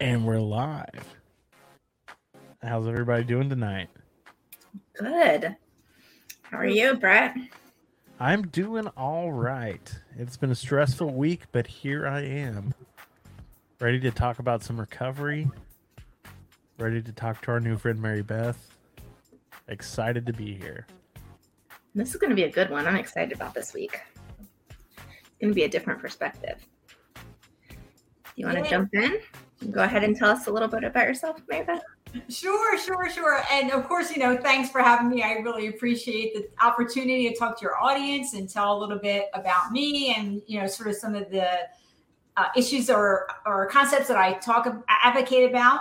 And we're live. How's everybody doing tonight? Good. How are you, Brett? I'm doing all right. It's been a stressful week, but here I am. Ready to talk about some recovery. Ready to talk to our new friend Mary Beth. Excited to be here. This is going to be a good one. I'm excited about this week. It's going to be a different perspective. You want to Yeah. jump in? Go ahead and tell us a little bit about yourself, Mary Beth. Sure, sure, sure. And of course, you know, thanks for having me. I really appreciate the opportunity to talk to your audience and tell a little bit about me and, you know, sort of some of the uh, issues or, or concepts that I talk advocate about.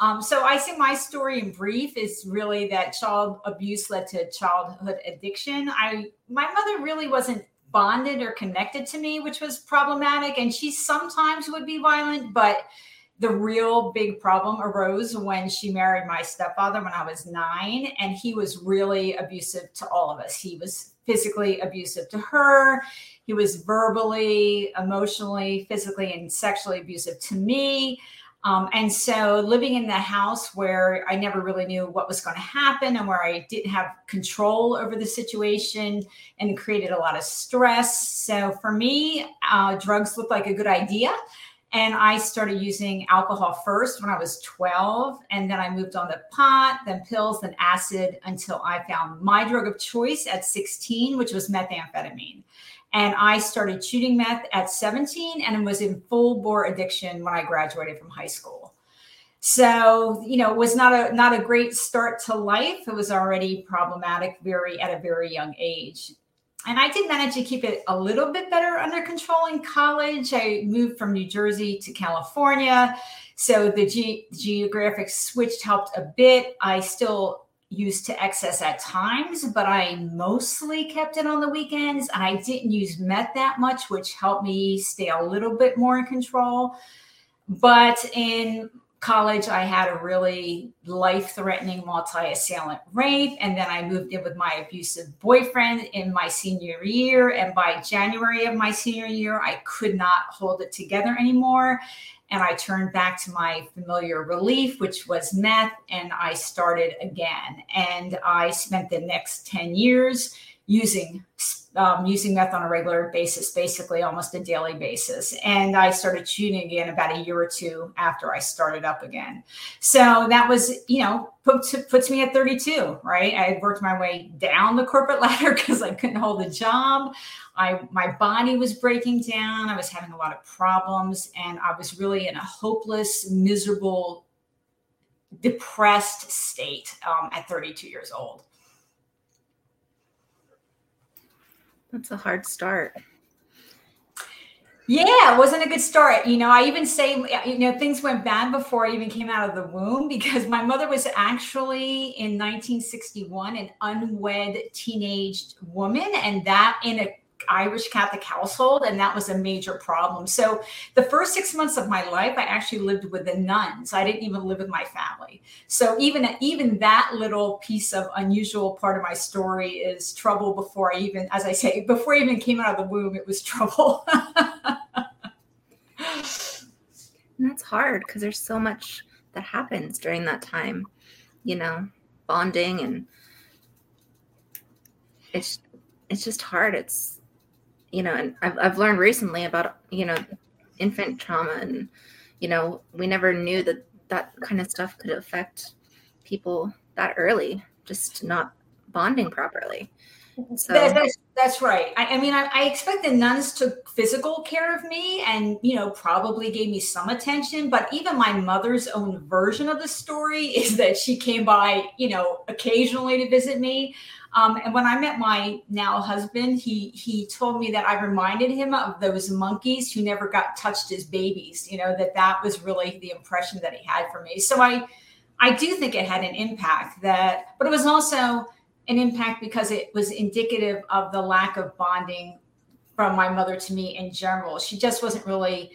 Um, so I say my story in brief is really that child abuse led to childhood addiction. I my mother really wasn't bonded or connected to me, which was problematic, and she sometimes would be violent, but the real big problem arose when she married my stepfather when I was nine, and he was really abusive to all of us. He was physically abusive to her, he was verbally, emotionally, physically, and sexually abusive to me. Um, and so living in the house where I never really knew what was going to happen and where I didn't have control over the situation and created a lot of stress. So for me, uh, drugs looked like a good idea. And I started using alcohol first when I was 12. And then I moved on to pot, then pills, then acid until I found my drug of choice at 16, which was methamphetamine. And I started shooting meth at 17 and was in full bore addiction when I graduated from high school. So, you know, it was not a not a great start to life. It was already problematic very at a very young age and I did manage to keep it a little bit better under control in college. I moved from New Jersey to California. So the ge- geographic switch helped a bit. I still used to excess at times, but I mostly kept it on the weekends. And I didn't use meth that much, which helped me stay a little bit more in control. But in college, I had a really life threatening multi assailant rape. And then I moved in with my abusive boyfriend in my senior year. And by January of my senior year, I could not hold it together anymore. And I turned back to my familiar relief, which was meth, and I started again. And I spent the next 10 years using um, using meth on a regular basis, basically almost a daily basis. And I started shooting again about a year or two after I started up again. So that was, you know, puts, puts me at 32, right? I had worked my way down the corporate ladder because I couldn't hold a job. I my body was breaking down. I was having a lot of problems, and I was really in a hopeless, miserable, depressed state um, at 32 years old. That's a hard start. Yeah, it wasn't a good start. You know, I even say, you know, things went bad before I even came out of the womb because my mother was actually in 1961 an unwed teenage woman, and that in a Irish Catholic household, and that was a major problem. So the first six months of my life, I actually lived with the nuns. I didn't even live with my family. So even even that little piece of unusual part of my story is trouble before I even, as I say, before I even came out of the womb, it was trouble. And that's hard because there's so much that happens during that time, you know, bonding and it's it's just hard. It's you know, and I've I've learned recently about you know infant trauma and you know we never knew that that kind of stuff could affect people that early, just not bonding properly. So That- that's, that's right. I, I mean, I, I expect the nuns took physical care of me and, you know, probably gave me some attention. But even my mother's own version of the story is that she came by, you know, occasionally to visit me. Um, and when I met my now husband, he he told me that I reminded him of those monkeys who never got touched as babies. You know that that was really the impression that he had for me. So I I do think it had an impact that, but it was also an impact because it was indicative of the lack of bonding from my mother to me in general. She just wasn't really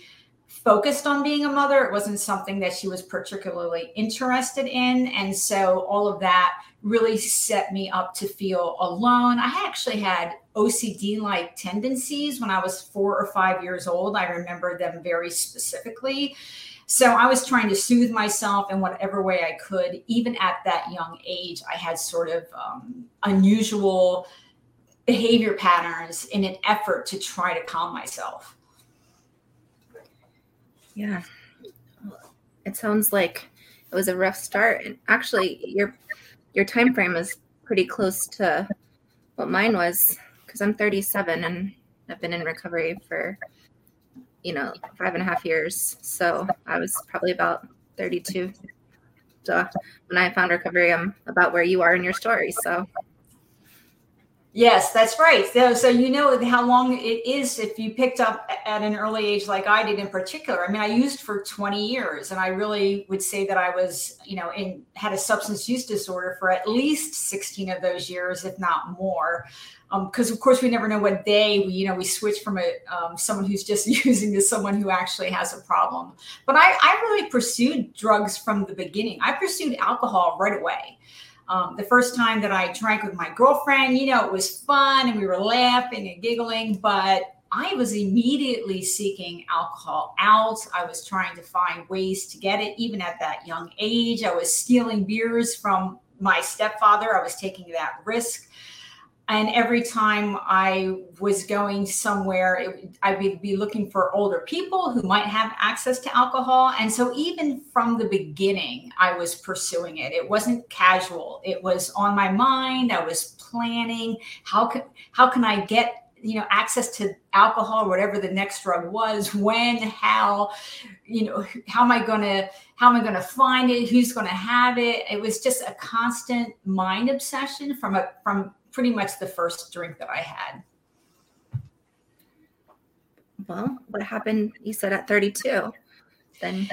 focused on being a mother. It wasn't something that she was particularly interested in. And so all of that really set me up to feel alone. I actually had OCD like tendencies when I was four or five years old. I remember them very specifically. So I was trying to soothe myself in whatever way I could. Even at that young age, I had sort of um, unusual behavior patterns in an effort to try to calm myself. Yeah. It sounds like it was a rough start. And actually your your time frame is pretty close to what mine was because I'm 37 and I've been in recovery for you know five and a half years. So I was probably about 32. So when I found recovery, I'm about where you are in your story. So Yes, that's right. So, so you know how long it is if you picked up at an early age, like I did in particular. I mean, I used for 20 years, and I really would say that I was, you know, in had a substance use disorder for at least 16 of those years, if not more. Because um, of course we never know what day we, you know, we switch from a um, someone who's just using to someone who actually has a problem. But I, I really pursued drugs from the beginning. I pursued alcohol right away. Um, the first time that I drank with my girlfriend, you know, it was fun and we were laughing and giggling, but I was immediately seeking alcohol out. I was trying to find ways to get it, even at that young age. I was stealing beers from my stepfather. I was taking that risk. And every time I was going somewhere, it, I would be looking for older people who might have access to alcohol. And so, even from the beginning, I was pursuing it. It wasn't casual. It was on my mind. I was planning how can how can I get you know access to alcohol, whatever the next drug was, when, how, you know, how am I to how am I to find it? Who's to have it? It was just a constant mind obsession from a from pretty much the first drink that I had. Well, what happened? You said at 32. Then.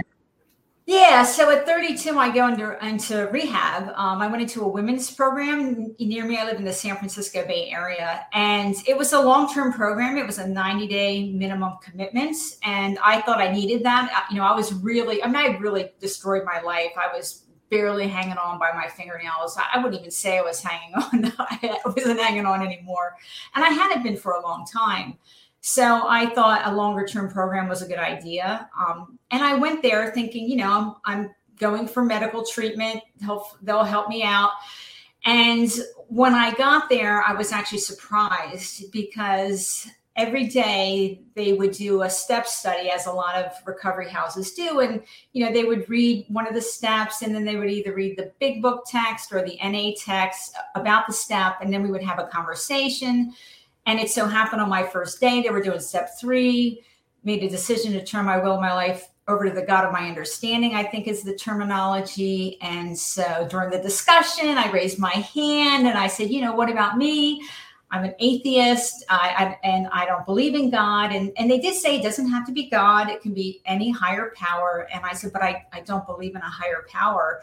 Yeah, so at 32, I go into into rehab. Um, I went into a women's program near me. I live in the San Francisco Bay Area, and it was a long term program. It was a 90 day minimum commitment, and I thought I needed that. You know, I was really, I mean, I really destroyed my life. I was barely hanging on by my fingernails. I wouldn't even say I was hanging on. I wasn't hanging on anymore. And I hadn't been for a long time. So I thought a longer term program was a good idea. Um, and I went there thinking, you know, I'm, I'm going for medical treatment. They'll, they'll help me out. And when I got there, I was actually surprised because every day they would do a step study as a lot of recovery houses do. And you know they would read one of the steps and then they would either read the big book text or the na text about the step and then we would have a conversation. And it so happened on my first day they were doing step three made a decision to turn my will my life over to the god of my understanding i think is the terminology. And so during the discussion i raised my hand and i said you know what about me I'm an atheist I, I, and I don't believe in God. And, and they did say it doesn't have to be God, it can be any higher power. And I said, but I, I don't believe in a higher power.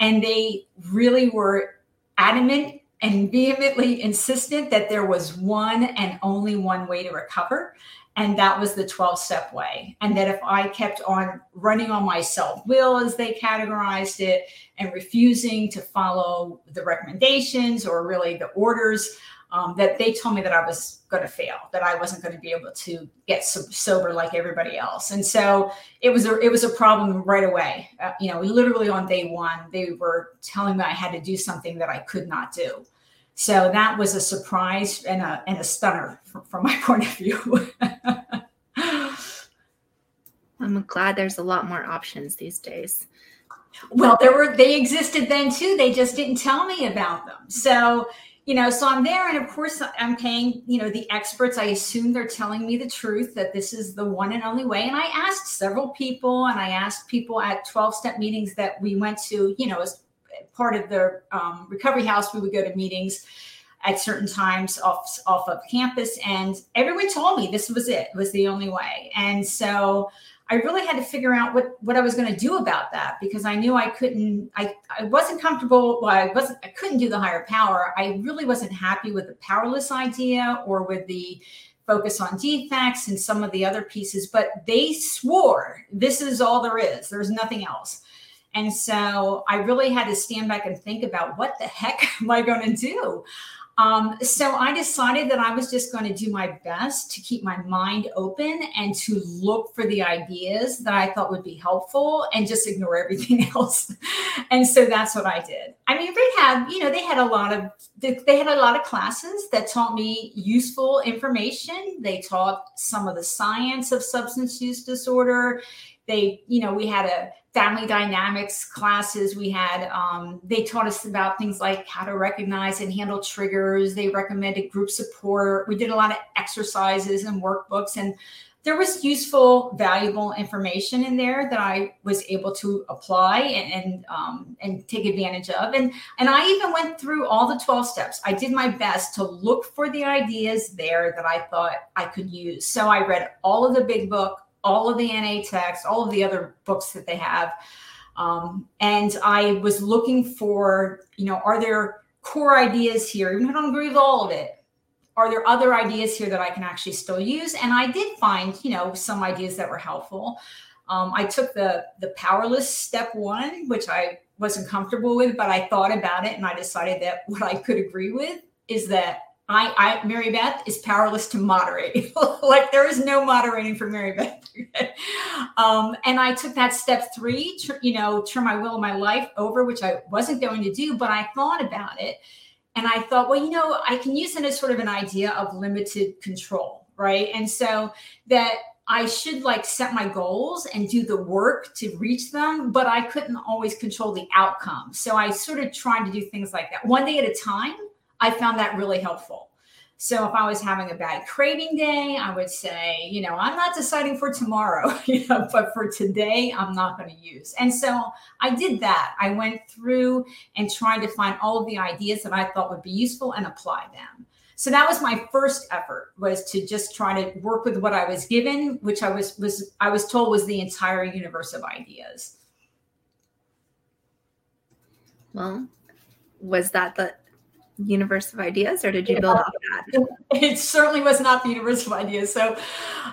And they really were adamant and vehemently insistent that there was one and only one way to recover. And that was the 12 step way. And that if I kept on running on my self will, as they categorized it, and refusing to follow the recommendations or really the orders, um, that they told me that I was going to fail, that I wasn't going to be able to get so- sober like everybody else. And so it was a it was a problem right away. Uh, you know, literally on day one, they were telling me I had to do something that I could not do. So that was a surprise and a and a stunner from, from my point of view. I'm glad there's a lot more options these days. Well, there were they existed then too. They just didn't tell me about them. So you know so i'm there and of course i'm paying you know the experts. I assume they're telling me the truth that this is the one and only way. And i asked several people and i asked people at 12 step meetings that we went to you know as part of the um, recovery house we would go to meetings at certain times off off of campus. And everyone told me this was it, was the only way. And so I really had to figure out what what I was going to do about that because I knew I couldn't I I wasn't comfortable well I wasn't I couldn't do the higher power. I really wasn't happy with the powerless idea or with the focus on defects and some of the other pieces but they swore this is all there is. There's nothing else. And so I really had to stand back and think about what the heck am I going to do um, so I decided that I was just going to do my best to keep my mind open and to look for the ideas that I thought would be helpful and just ignore everything else. and so that's what I did. I mean, had, you know, they had a lot of they had a lot of classes that taught me useful information. They taught some of the science of substance use disorder. They, you know, we had a family dynamics classes we had um, they taught us about things like how to recognize and handle triggers. They recommended group support. We did a lot of exercises and workbooks and there was useful valuable information in there that i was able to apply and and, um, and take advantage of. And and i even went through all the 12 steps. I did my best to look for the ideas there that i thought i could use. So i read all of the big book all of the NA text, all of the other books that they have. Um, and I was looking for, you know, are there core ideas here? Even if I don't agree with all of it, are there other ideas here that I can actually still use? And I did find, you know, some ideas that were helpful. Um, I took the the powerless step one, which I wasn't comfortable with, but I thought about it and I decided that what I could agree with is that I, I Mary Beth is powerless to moderate. like there is no moderating for Mary Beth. um, and I took that step three, tr- you know, turn my will my life over, which I wasn't going to do, but I thought about it. And I thought, well, you know, I can use it as sort of an idea of limited control, right? And so that I should like set my goals and do the work to reach them, but I couldn't always control the outcome. So I sort of tried to do things like that one day at a time I found that really helpful. So if I was having a bad craving day, I would say, you know, I'm not deciding for tomorrow, you know, but for today, I'm not going to use. And so I did that. I went through and tried to find all of the ideas that I thought would be useful and apply them. So that was my first effort was to just try to work with what I was given, which I was was I was told was the entire universe of ideas. Well, was that the universe of ideas or did you build off that? It certainly was not the universe of ideas. So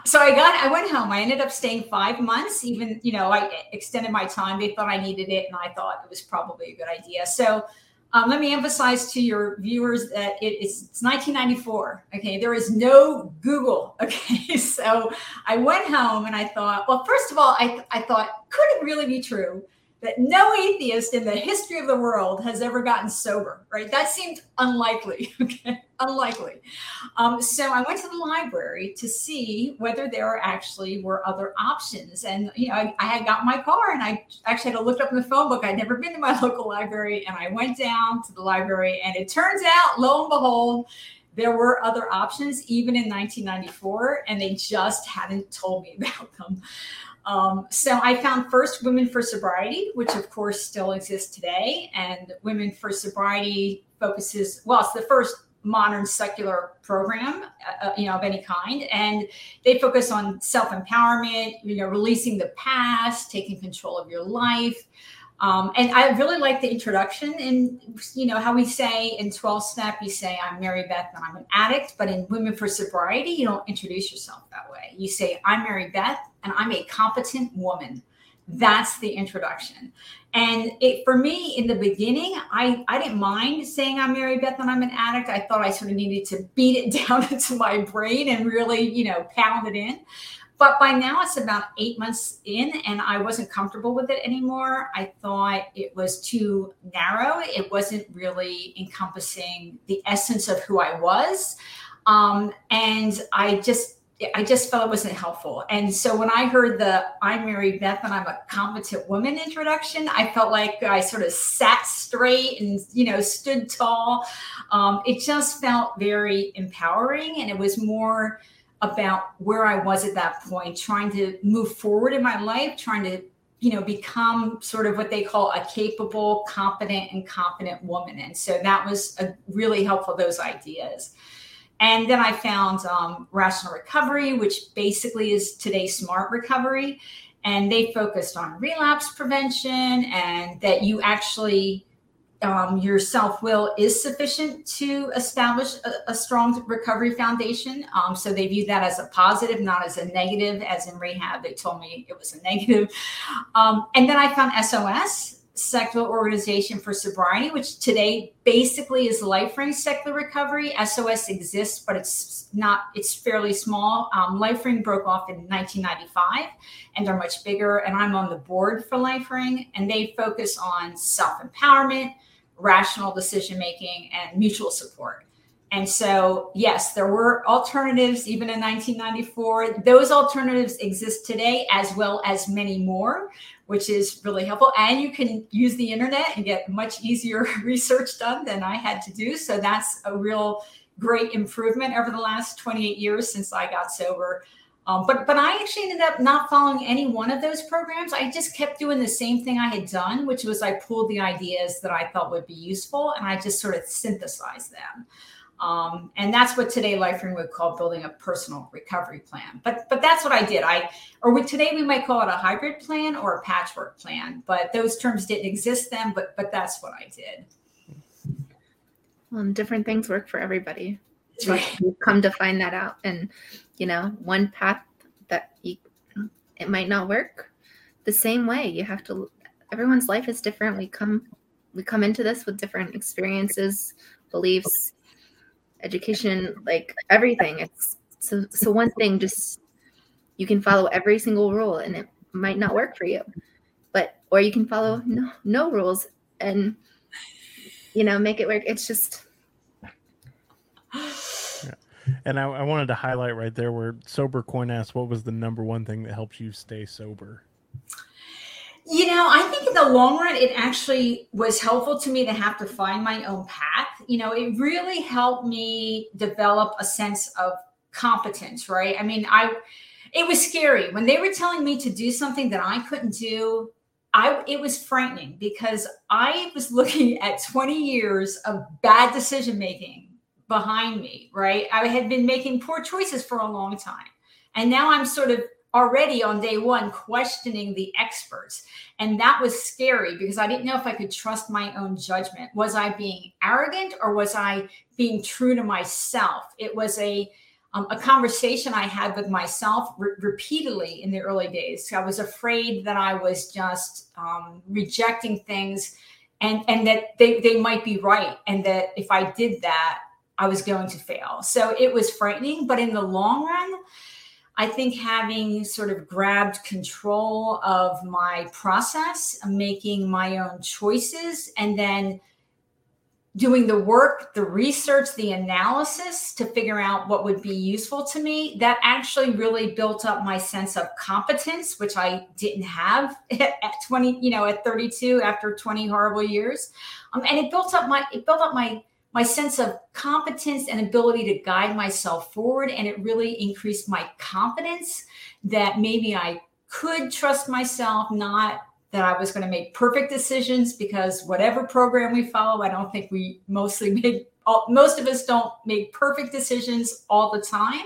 so i got i went home. I ended up staying five months even you know i extended my time. They thought i needed it and i thought it was probably a good idea. So um, let me emphasize to your viewers that it is it's 1994 okay? There is no google okay? So i went home and i thought well first of all i, I thought could it really be true that no atheist in the history of the world has ever gotten sober, right? That seemed unlikely, okay? Unlikely. Um, so I went to the library to see whether there actually were other options. And, you know, I, I had got my car and I actually had to look up in the phone book. I'd never been to my local library. And I went down to the library and it turns out, lo and behold, there were other options even in 1994 and they just hadn't told me about them um, so I found first Women for Sobriety, which of course still exists today. And Women for Sobriety focuses, well, it's the first modern secular program, uh, uh you know, of any kind. And they focus on self empowerment, you know, releasing the past, taking control of your life. Um, and I really like the introduction and you know how we say in 12 step you say I'm Mary Beth and I'm an addict but in women for sobriety you don't introduce yourself that way you say I'm Mary Beth and I'm a competent woman that's the introduction and it for me in the beginning I I didn't mind saying I'm Mary Beth and I'm an addict I thought I sort of needed to beat it down into my brain and really you know pound it in but by now it's about eight months in, and I wasn't comfortable with it anymore. I thought it was too narrow. It wasn't really encompassing the essence of who I was. Um, and I just I just felt it wasn't helpful. And so when I heard the I'm Mary Beth and I'm a competent woman introduction, I felt like I sort of sat straight and, you know, stood tall. Um, it just felt very empowering. And it was more about where I was at that point, trying to move forward in my life, trying to you know become sort of what they call a capable competent and confident woman and so that was a, really helpful those ideas and then i found um, rational recovery which basically is today's smart recovery and they focused on relapse prevention and that you actually um, your self will is sufficient to establish a, a strong recovery foundation. Um, so they view that as a positive, not as a negative. As in rehab, they told me it was a negative. Um, and then I found SOS, Secular Organization for Sobriety, which today basically is LifeRing Secular Recovery. SOS exists, but it's not, it's fairly small. Um, LifeRing broke off in 1995 and they're much bigger. And I'm on the board for LifeRing, and they focus on self empowerment, rational decision making, and mutual support. And so, yes, there were alternatives even in 1994. Those alternatives exist today, as well as many more, which is really helpful. And you can use the internet and get much easier research done than I had to do. So, that's a real great improvement over the last 28 years since I got sober. Um, but but I actually ended up not following any one of those programs. I just kept doing the same thing I had done, which was I pulled the ideas that I thought would be useful and I just sort of synthesized them. Um, and that's what today LifeRing would call building a personal recovery plan. But but that's what I did. I or we, today we might call it a hybrid plan or a patchwork plan. But those terms didn't exist then. But but that's what I did. Um, different things work for everybody. Right. You've come to find that out, and you know one path that you it might not work the same way you have to everyone's life is different we come we come into this with different experiences beliefs education like everything. It's so so one thing just you can follow every single rule and it might not work for you. But or you can follow no, no rules and you know make it work. It's just and I, I, wanted to highlight right there where Sober Coin asked, what was the number one thing that helps you stay sober? You know, I think in the long run, it actually was helpful to me to have to find my own path. You know, it really helped me develop a sense of competence, right? I mean, I, it was scary when they were telling me to do something that I couldn't do. I, it was frightening because I was looking at 20 years of bad decision making behind me, right? I had been making poor choices for a long time. And now I'm sort of already on day one questioning the experts. And that was scary because I didn't know if I could trust my own judgment. Was I being arrogant or was I being true to myself? It was a um, a conversation I had with myself re- repeatedly in the early days. I was afraid that I was just um, rejecting things and, and that they, they might be right. And that if I did that, I was going to fail. So it was frightening. But in the long run, I think having sort of grabbed control of my process, making my own choices, and then doing the work, the research, the analysis to figure out what would be useful to me, that actually really built up my sense of competence, which I didn't have at 20, you know, at 32 after 20 horrible years. Um, and it built up my, it built up my, my sense of competence and ability to guide myself forward. And it really increased my confidence that maybe I could trust myself, not that I was going to make perfect decisions because whatever program we follow, I don't think we mostly make, most of us don't make perfect decisions all the time.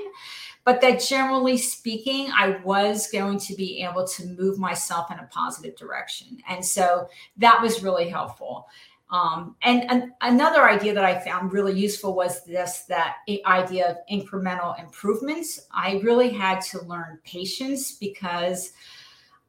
But that generally speaking, I was going to be able to move myself in a positive direction. And so that was really helpful. Um, and, and, another idea that I found really useful was this that idea of incremental improvements. I really had to learn patience because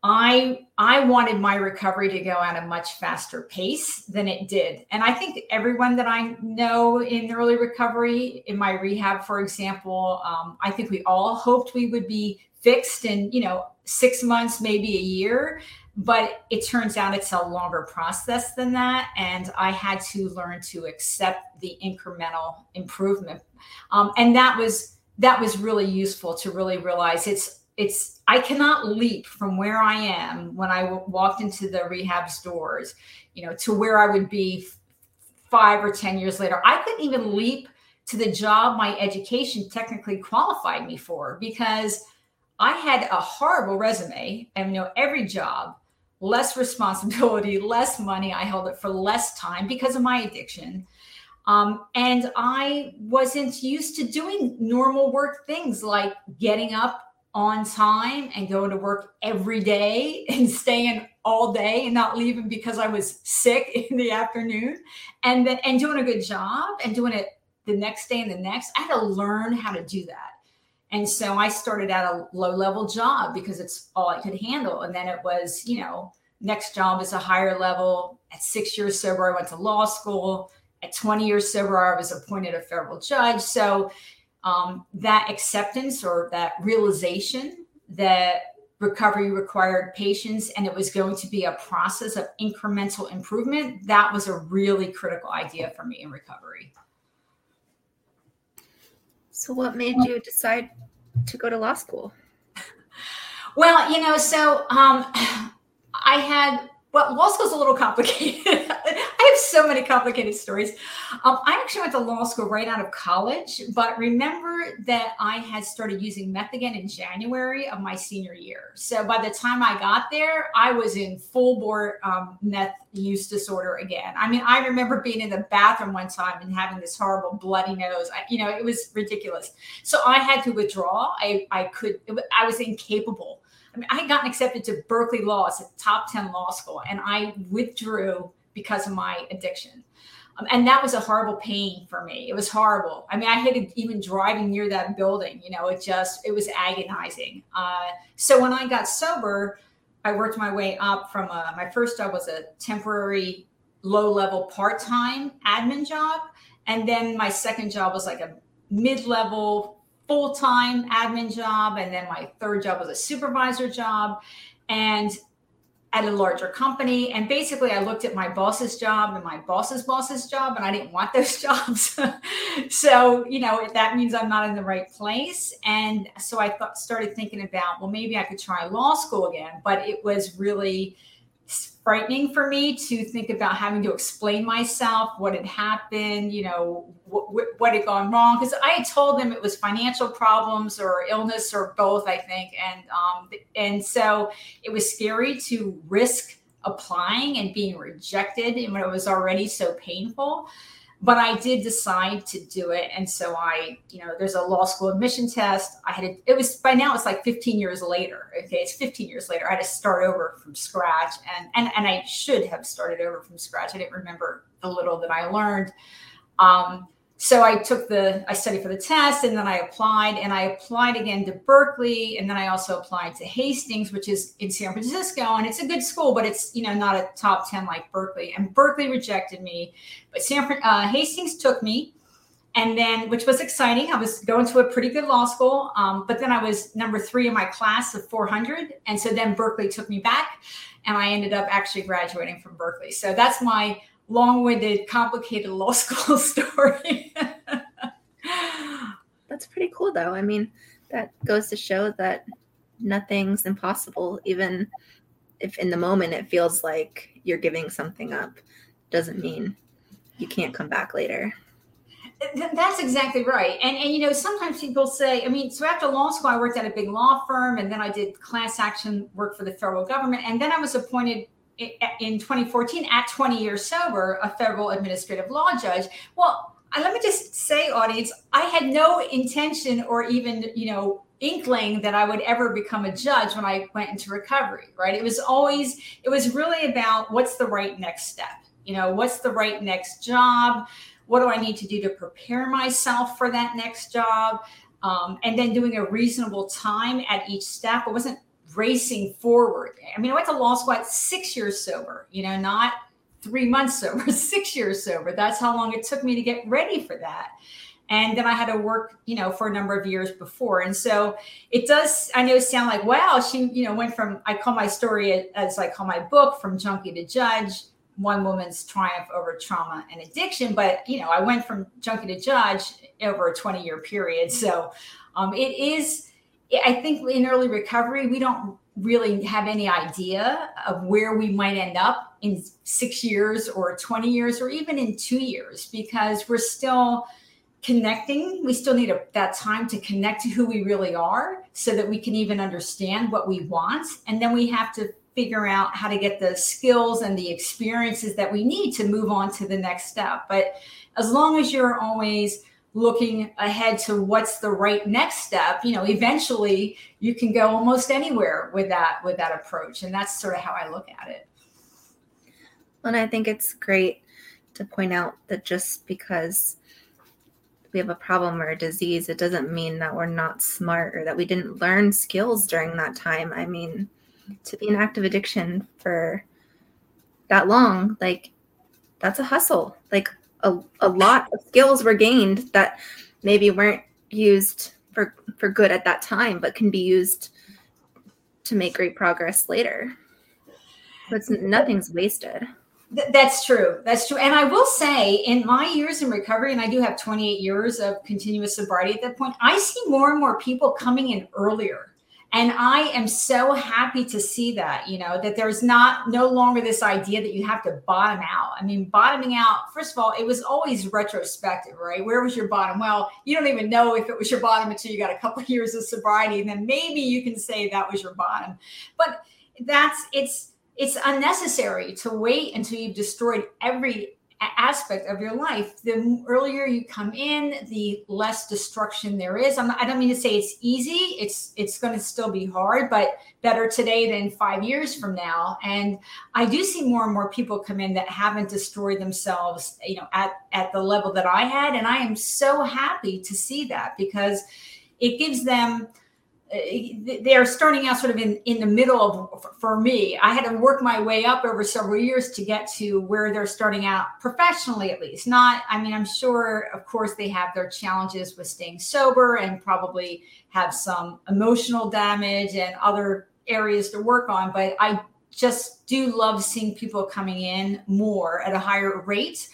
I I wanted my recovery to go at a much faster pace than it did. And I think everyone that I know in early recovery, in my rehab, for example, um, I think we all hoped we would be fixed in, you know, six months, maybe a year but it turns out it's a longer process than that and i had to learn to accept the incremental improvement. Um, and that was that was really useful to really realize it's it's i cannot leap from where i am when I w- walked into the rehab doors you know to where i would be five or ten years later. I couldn't even leap to the job my education technically qualified me for because I had a horrible resume and you know every job less responsibility, less money. I held it for less time because of my addiction. Um, and I wasn't used to doing normal work things like getting up on time and going to work every day and staying all day and not leaving because I was sick in the afternoon and then and doing a good job and doing it the next day and the next. I had to learn how to do that. And so I started at a low level job because it's all I could handle. And then it was, you know, next job is a higher level. At six years sober, I went to law school. At 20 years sober, I was appointed a federal judge. So um, that acceptance or that realization that recovery required patience and it was going to be a process of incremental improvement, that was a really critical idea for me in recovery. So, what made you decide to go to law school? Well, you know, so um, I had well, law school is a little complicated. Have so many complicated stories. Um, I actually went to law school right out of college, but remember that I had started using meth again in January of my senior year. So by the time I got there, I was in full bore um, meth use disorder again. I mean, I remember being in the bathroom one time and having this horrible bloody nose. I, you know, it was ridiculous. So I had to withdraw. I, I could, I was incapable I mean, I had gotten accepted to Berkeley Law, it's a top 10 law school, and I withdrew because of my addiction. Um, and that was a horrible pain for me. It was horrible. I mean, I hated even driving near that building. You know, it just, it was agonizing. Uh, so when I got sober, I worked my way up from a, my first job was a temporary low level part time admin job. And then my second job was like a mid level full time admin job. And then my third job was a supervisor job and at a larger company. And basically, I looked at my boss's job and my boss's boss's job, and I didn't want those jobs. so, you know, that means I'm not in the right place. And so I thought, started thinking about, well, maybe I could try law school again. But it was really, frightening for me to think about having to explain myself, what had happened, you know, what, what had gone wrong. Because I had told them it was financial problems or illness or both, I think, and um, and so it was scary to risk applying and being rejected, and when it was already so painful but I did decide to do it. And so I, you know, there's a law school admission test. I had to, it was by now it's like 15 years later. Okay. It's 15 years later. I had to start over from scratch and, and, and I should have started over from scratch. I didn't remember the little that I learned. Um, so I took the I studied for the test and then I applied and I applied again to Berkeley and then I also applied to Hastings which is in San Francisco and it's a good school but it's you know not a top 10 like Berkeley. And Berkeley rejected me but San uh, Hastings took me and then which was exciting I was going to a pretty good law school um, but then I was number three in my class of 400 and so then Berkeley took me back and I ended up actually graduating from Berkeley. So that's my long-winded, complicated law school story. That's pretty cool, though. I mean, that goes to show that nothing's impossible, even if in the moment it feels like you're giving something up. Doesn't mean you can't come back later. That's exactly right. And and you know, sometimes people say, I mean, so after law school, I worked at a big law firm, and then I did class action work for the federal government, and then I was appointed in 2014 at 20 years sober a federal administrative law judge. Well let me just say audience i had no intention or even you know inkling that i would ever become a judge when i went into recovery right? It was always it was really about what's the right next step? You know what's the right next job? What do i need to do to prepare myself for that next job? Um, and then doing a reasonable time at each step. It wasn't racing forward. I mean, I went to law school at six years sober, you know, not three months sober, six years sober. That's how long it took me to get ready for that. And then I had to work, you know, for a number of years before. And so it does, I know, sound like, wow, she, you know, went from, I call my story as I call my book, from junkie to judge, one woman's triumph over trauma and addiction. But, you know, I went from junkie to judge over a 20 year period. So um, it is, I think in early recovery, we don't really have any idea of where we might end up in six years or 20 years or even in two years because we're still connecting. We still need a, that time to connect to who we really are so that we can even understand what we want. And then we have to figure out how to get the skills and the experiences that we need to move on to the next step. But as long as you're always looking ahead to what's the right next step you know eventually you can go almost anywhere with that with that approach. And that's sort of how i look at it. And i think it's great to point out that just because we have a problem or a disease it doesn't mean that we're not smart or that we didn't learn skills during that time. I mean to be in active addiction for that long like that's a hustle. Like a, a lot of skills were gained that maybe weren't used for for good at that time but can be used to make great progress later. But nothing's wasted. Th- that's true. That's true. And i will say in my years in recovery and i do have 28 years of continuous sobriety at that point i see more and more people coming in earlier and i am so happy to see that you know that there's not no longer this idea that you have to bottom out. I mean bottoming out first of all it was always retrospective right? Where was your bottom? Well you don't even know if it was your bottom until you got a couple of years of sobriety and then maybe you can say that was your bottom. But that's it's it's unnecessary to wait until you've destroyed every aspect of your life. The earlier you come in, the less destruction there is. I'm, I do not mean to say it's easy. It's it's going to still be hard, but better today than five years from now. And I do see more and more people come in that haven't destroyed themselves, you know, at at the level that I had, and I am so happy to see that because it gives them Uh, they are starting out sort of in, in the middle of for me. I had to work my way up over several years to get to where they're starting out professionally at least. Not i mean i'm sure of course they have their challenges with staying sober and probably have some emotional damage and other areas to work on but i just do love seeing people coming in more at a higher rate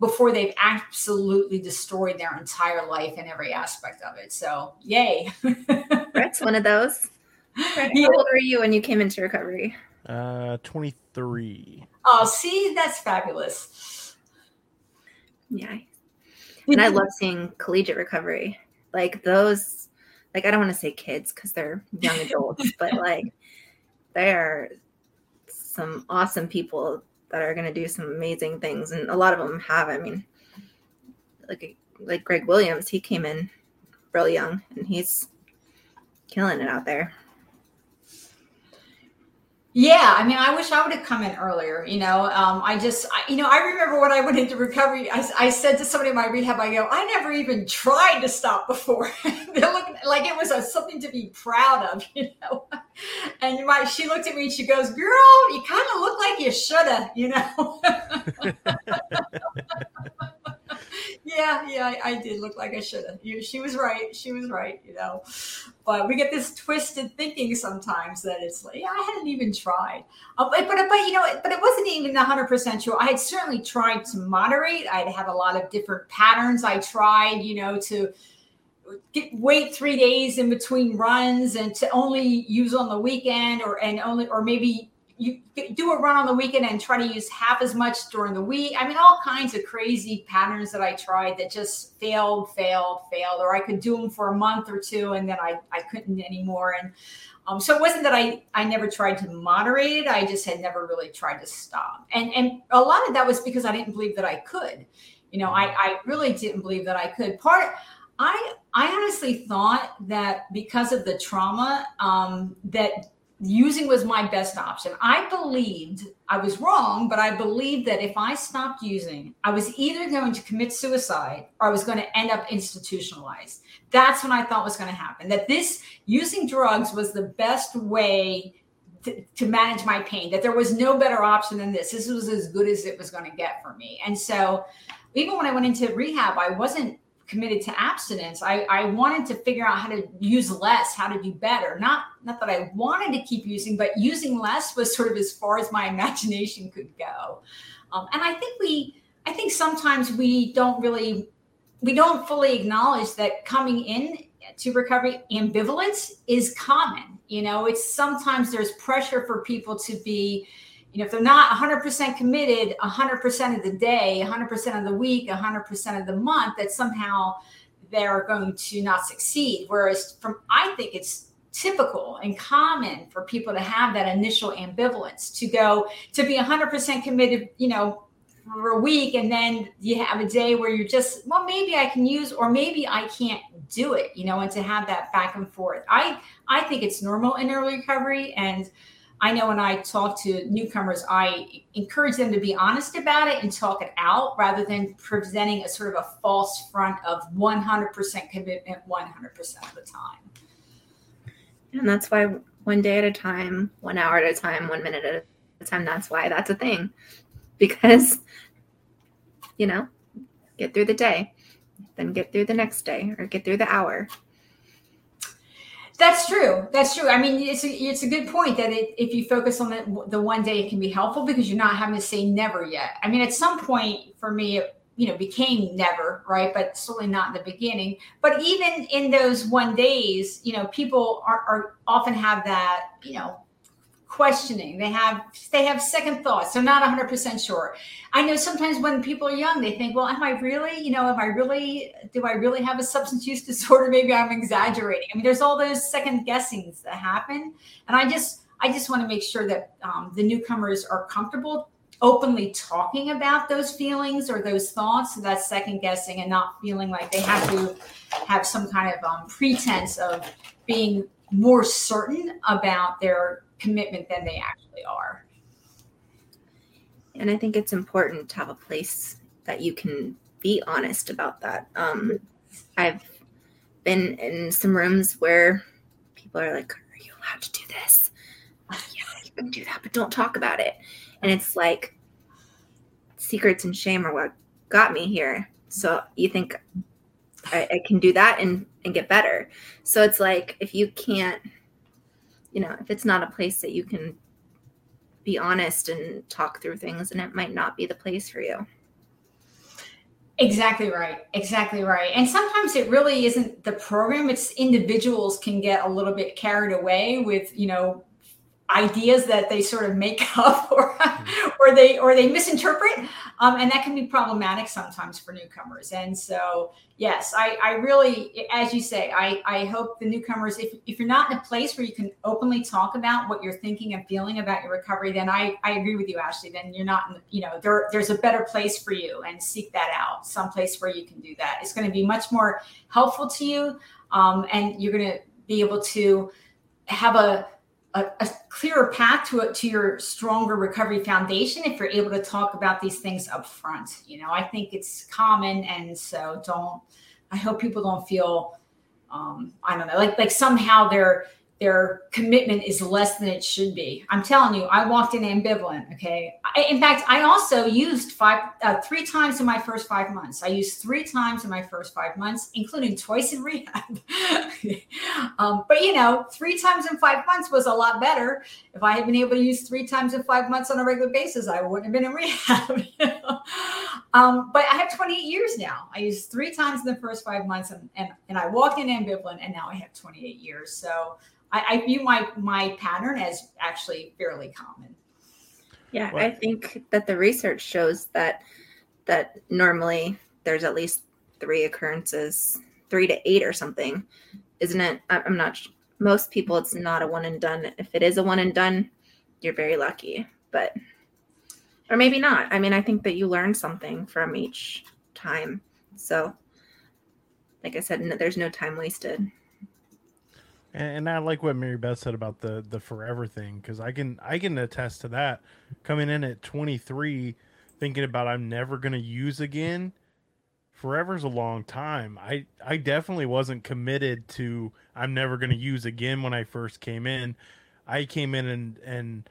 before they've absolutely destroyed their entire life and every aspect of it. So, yay. Brett's one of those. How old were you when you came into recovery? Uh, 23. Oh, see, that's fabulous. Yeah. And I love seeing collegiate recovery. Like those, like, I don't want to say kids because they're young adults, but like, they are some awesome people that are going to do some amazing things, and a lot of them have. I mean, like like Greg Williams, he came in really young, and he's killing it out there. Yeah, I mean, I wish I would have come in earlier. You know, um, I just, I, you know, I remember when I went into recovery, I, I said to somebody in my rehab, I go, I never even tried to stop before. They're looking like it was a, something to be proud of, you know. And my, she looked at me and she goes, "Girl, you kind of look like you shoulda," you know. yeah, yeah, I, I, did look like I should have. She was right. She was right. You know, but we get this twisted thinking sometimes that it's like, yeah, I hadn't even tried. Uh, but, but but you know, but it wasn't even hundred percent true. I had certainly tried to moderate. I'd had a lot of different patterns. I tried, you know, to get, wait three days in between runs and to only use on the weekend or and only or maybe you do a run on the weekend and try to use half as much during the week. I mean, all kinds of crazy patterns that I tried that just failed, failed, failed, or I could do them for a month or two and then I, I couldn't anymore. And um, so it wasn't that I, I never tried to moderate it. I just had never really tried to stop. And, and a lot of that was because I didn't believe that I could. You know, I, I really didn't believe that I could. Part, I, I honestly thought that because of the trauma, um, that using was my best option. I believed I was wrong, but I believed that if I stopped using, I was either going to commit suicide or I was going to end up institutionalized. That's what I thought was going to happen. That this using drugs was the best way to, to, manage my pain, that there was no better option than this. This was as good as it was going to get for me. And so even when I went into rehab, I wasn't committed to abstinence. I, I wanted to figure out how to use less, how to do better. Not not that I wanted to keep using, but using less was sort of as far as my imagination could go. Um, and I think we, I think sometimes we don't really, we don't fully acknowledge that coming in to recovery ambivalence is common. You know, it's sometimes there's pressure for people to be you know, if they're not 100% committed 100% of the day, 100% of the week, 100% of the month, that somehow they're going to not succeed. Whereas from, I think it's typical and common for people to have that initial ambivalence to go to be 100% committed you know for a week and then you have a day where you're just well maybe i can use or maybe i can't do it you know and to have that back and forth i i think it's normal in early recovery and i know when i talk to newcomers i encourage them to be honest about it and talk it out rather than presenting a sort of a false front of 100% commitment 100% of the time. And that's why one day at a time one hour at a time one minute at a time that's why that's a thing. Because you know get through the day then get through the next day or get through the hour that's true. That's true. I mean it's a, it's a good point that it, if you focus on the, the one day it can be helpful because you're not having to say never yet. I mean at some point for me it, you know became never right? But certainly not in the beginning. But even in those one days you know people are, are often have that you know questioning. They have they have second thoughts. They're not 100% sure. I know sometimes when people are young they think well am i really you know am i really do i really have a substance use disorder? Maybe i'm exaggerating. I mean there's all those second guessings that happen. And i just i just want to make sure that um, the newcomers are comfortable openly talking about those feelings or those thoughts. So that's second guessing and not feeling like they have to have some kind of um, pretense of being more certain about their commitment than they actually are. And I think it's important to have a place that you can be honest about that. Um, I've been in some rooms where people are like, Are you allowed to do this? Yeah, you can do that, but don't talk about it. And it's like, secrets and shame are what got me here. So you think I, I can do that and, and get better. So it's like, if you can't you know, if it's not a place that you can be honest and talk through things, and it might not be the place for you. Exactly right. Exactly right. And sometimes it really isn't the program, it's individuals can get a little bit carried away with, you know, ideas that they sort of make up or or they or they misinterpret um, and that can be problematic sometimes for newcomers. And so yes i i really as you say i i hope the newcomers if, if you're not in a place where you can openly talk about what you're thinking and feeling about your recovery then i i agree with you ashley then you're not in, you know there there's a better place for you and seek that out some place where you can do that. It's going to be much more helpful to you um, and you're going to be able to have a a, a, clearer path to it to your stronger recovery foundation if you're able to talk about these things up front you know? I think it's common and so don't i hope people don't feel um i don't know like like somehow they're their commitment is less than it should be. I'm telling you, I walked in ambivalent. Okay. I, in fact, I also used five, uh, three times in my first five months. I used three times in my first five months, including twice in rehab. um, but you know, three times in five months was a lot better. If I had been able to use three times in five months on a regular basis, I wouldn't have been in rehab. um, but I have 28 years now. I used three times in the first five months, and and, and I walked in ambivalent, and now I have 28 years. So I, I view my my pattern as actually fairly common. Yeah, I think that the research shows that that normally there's at least three occurrences, three to eight or something, isn't it? I'm not. Most people, it's not a one and done. If it is a one and done, you're very lucky. But or maybe not. I mean, I think that you learn something from each time. So, like I said, there's no time wasted. And, I like what Mary Beth said about the the forever thing because I can I can attest to that. Coming in at 23, thinking about I'm never gonna use again. Forever's a long time. I I definitely wasn't committed to I'm never gonna use again when I first came in. I came in and and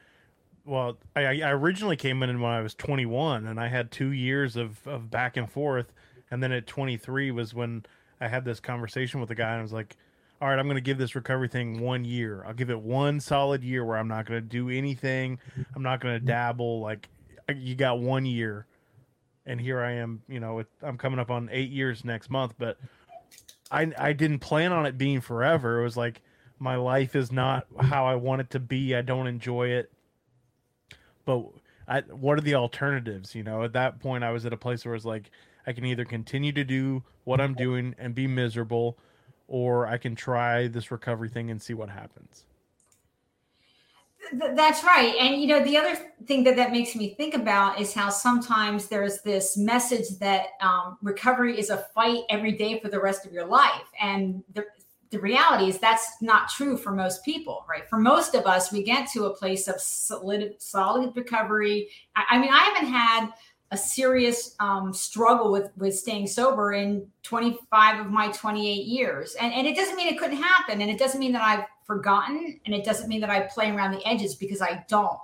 well, I, I originally came in when I was 21, and I had two years of of back and forth, and then at 23 was when I had this conversation with the guy, and I was like all right, I'm going to give this recovery thing one year. I'll give it one solid year where I'm not going to do anything. I'm not going to dabble. Like, you got one year. And here I am, you know, I'm coming up on eight years next month, but I, I didn't plan on it being forever. It was like, my life is not how I want it to be. I don't enjoy it. But I, what are the alternatives? You know, at that point, I was at a place where it's like, I can either continue to do what I'm doing and be miserable or I can try this recovery thing and see what happens. Th- that's right. And you know, the other thing that that makes me think about is how sometimes there's this message that um, recovery is a fight every day for the rest of your life, and the the reality is that's not true for most people, right? For most of us, we get to a place of solid, solid recovery. I, I mean, I haven't had a serious um, struggle with with staying sober in 25 of my 28 years, and and it doesn't mean it couldn't happen, and it doesn't mean that I've forgotten, and it doesn't mean that I play around the edges because I don't.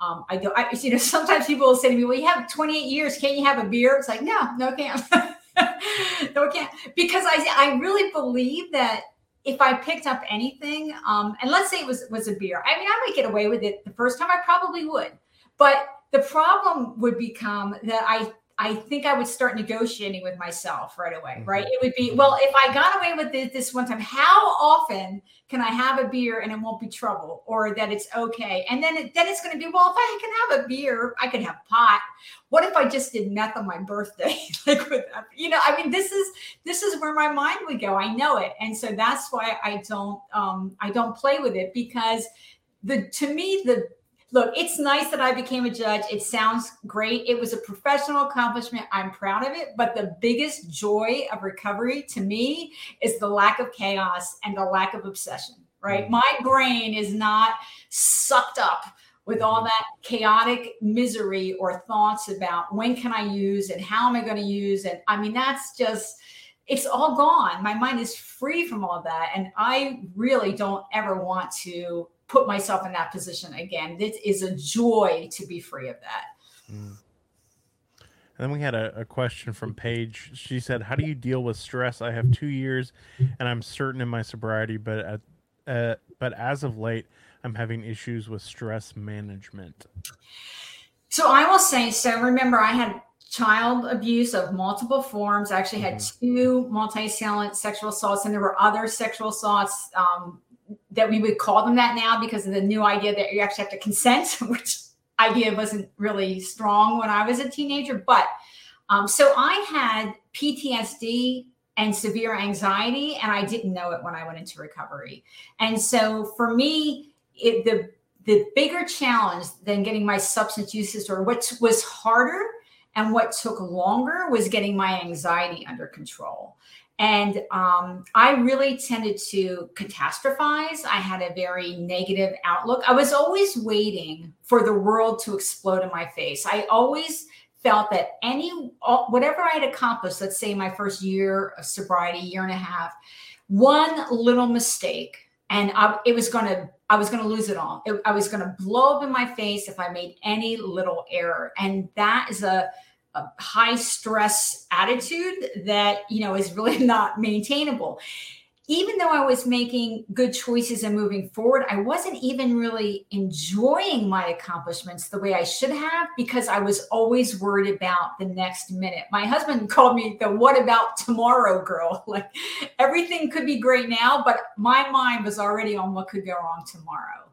Um, I don't. I, you know, sometimes people will say to me, "Well, you have 28 years. Can't you have a beer?" It's like, no, no, can't. no, can't because I I really believe that if I picked up anything, um, and let's say it was was a beer, I mean, I might get away with it the first time. I probably would, but the problem would become that I I think I would start negotiating with myself right away, mm-hmm. right? It would be, well, if I got away with this, this one time, how often can I have a beer and it won't be trouble or that it's okay? And then, it, then it's going to be, well, if I can have a beer, I can have pot. What if I just did meth on my birthday? like with, you know, I mean, this is, this is where my mind would go. I know it. And so that's why I don't, um, I don't play with it because the, to me, the, look, it's nice that I became a judge. It sounds great. It was a professional accomplishment. I'm proud of it. But the biggest joy of recovery to me is the lack of chaos and the lack of obsession, right? Mm-hmm. My brain is not sucked up with all mm-hmm. that chaotic misery or thoughts about when can I use and how am I going to use. And I mean, that's just, it's all gone. My mind is free from all that. And I really don't ever want to put myself in that position again. This is a joy to be free of that. Mm. And then we had a, a, question from Paige. She said, "How do you deal with stress? I have two years, and I'm certain in my sobriety, but at, uh, but as of late, I'm having issues with stress management." So I will say, so remember, I had child abuse of multiple forms. I actually had mm-hmm. two multi-assailant sexual assaults, and there were other sexual assaults um, that we would call them that now because of the new idea that you actually have to consent, which idea wasn't really strong when I was a teenager. But um, so I had PTSD and severe anxiety, and I didn't know it when I went into recovery. And so for me, it, the the bigger challenge than getting my substance use disorder, what was harder and what took longer was getting my anxiety under control. And um, I really tended to catastrophize. I had a very negative outlook. I was always waiting for the world to explode in my face. I always felt that any, whatever I had accomplished, let's say my first year of sobriety, year and a half, one little mistake, and I, it was going to, I was going to lose it all. It, I was going to blow up in my face if I made any little error. And that is a, a high stress attitude that you know is really not maintainable even though I was making good choices and moving forward, I wasn't even really enjoying my accomplishments the way I should have because I was always worried about the next minute. My husband called me the what about tomorrow girl. Like everything could be great now, but my mind was already on what could go wrong tomorrow.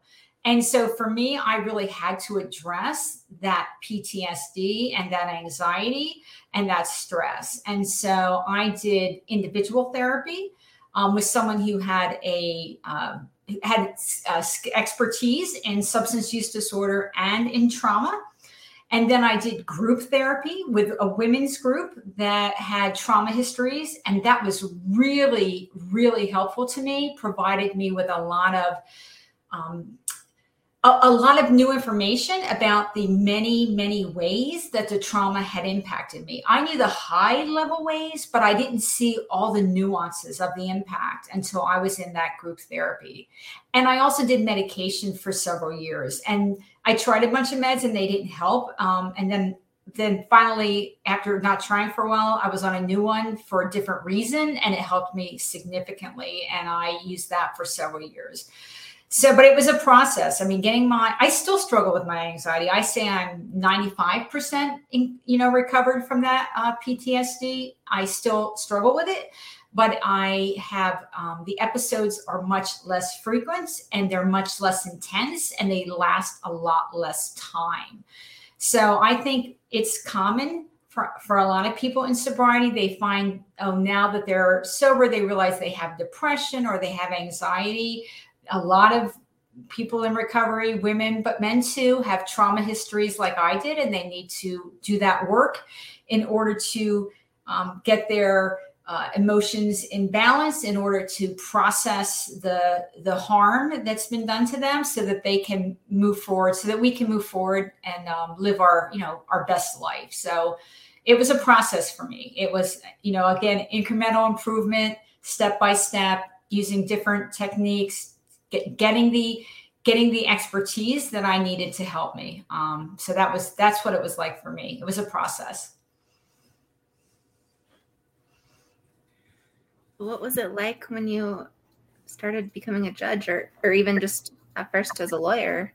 And so for me, I really had to address that PTSD and that anxiety and that stress. And so I did individual therapy um, with someone who had a um, had uh, expertise in substance use disorder and in trauma. And then I did group therapy with a women's group that had trauma histories. And that was really, really helpful to me, provided me with a lot of um, a, a, lot of new information about the many, many ways that the trauma had impacted me. I knew the high level ways, but I didn't see all the nuances of the impact until I was in that group therapy. And I also did medication for several years. And I tried a bunch of meds and they didn't help. Um, and then then finally, after not trying for a while, I was on a new one for a different reason, and it helped me significantly. And I used that for several years. So, but it was a process. I mean, getting my, I still struggle with my anxiety. I say I'm 95%, in, you know, recovered from that uh, PTSD. I still struggle with it, but I have, um, the episodes are much less frequent and they're much less intense and they last a lot less time. So I think it's common for, for a lot of people in sobriety, they find, oh, now that they're sober, they realize they have depression or they have anxiety. A lot of people in recovery, women, but men too, have trauma histories like I did, and they need to do that work in order to um, get their uh, emotions in balance in order to process the the harm that's been done to them so that they can move forward so that we can move forward and um, live our you know our best life. So it was a process for me. It was you know again incremental improvement step by step using different techniques get, getting the getting the expertise that i needed to help me. Um, so that was that's what it was like for me. It was a process. What was it like when you started becoming a judge or, or even just at first as a lawyer?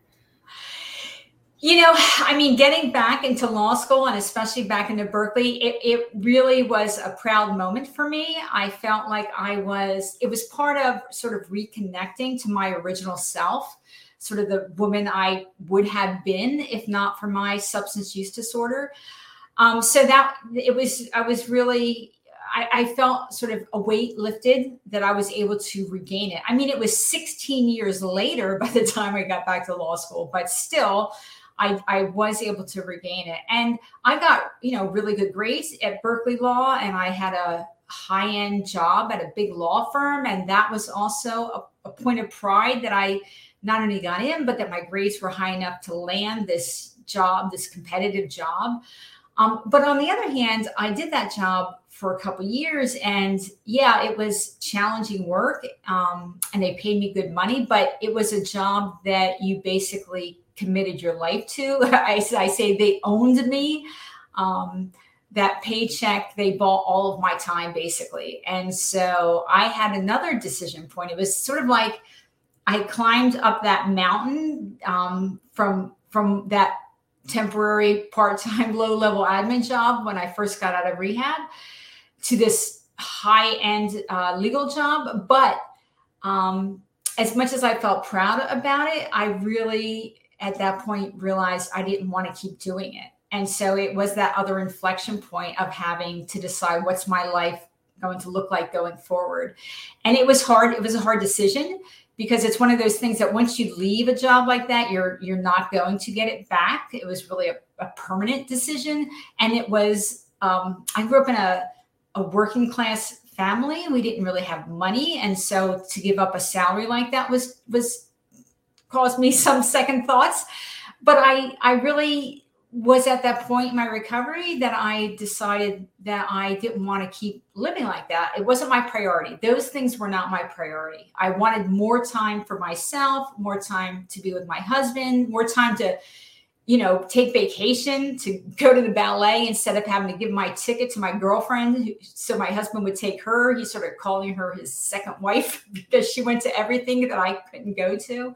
You know, I mean, getting back into law school and especially back into Berkeley, it, it really was a proud moment for me. I felt like I was, it was part of sort of reconnecting to my original self, sort of the woman I would have been if not for my substance use disorder. Um, so that it was, I was really I, I, felt sort of a weight lifted that I was able to regain it. I mean, it was 16 years later by the time I got back to law school, but still, I, I was able to regain it. And I got, you know, really good grades at Berkeley Law, and I had a high end job at a big law firm. And that was also a, a point of pride that I not only got in, but that my grades were high enough to land this job, this competitive job. Um, but on the other hand, I did that job for a couple years and yeah it was challenging work um, and they paid me good money but it was a job that you basically committed your life to. I, I say they owned me. Um, that paycheck they bought all of my time basically. And so i had another decision point. It was sort of like i climbed up that mountain um, from from that temporary part-time low-level admin job when i first got out of rehab to this high end uh, legal job. But um, as much as I felt proud about it, I really at that point realized I didn't want to keep doing it. And so it was that other inflection point of having to decide what's my life going to look like going forward. And it was hard. It was a hard decision because it's one of those things that once you leave a job like that, you're you're not going to get it back. It was really a, a permanent decision. And it was um, I grew up in a a working class family. We didn't really have money, and so to give up a salary like that was was caused me some second thoughts. But I I really was at that point in my recovery that I decided that I didn't want to keep living like that. It wasn't my priority. Those things were not my priority. I wanted more time for myself, more time to be with my husband, more time to you know, take vacation to go to the ballet instead of having to give my ticket to my girlfriend. So my husband would take her. He started calling her his second wife because she went to everything that I couldn't go to.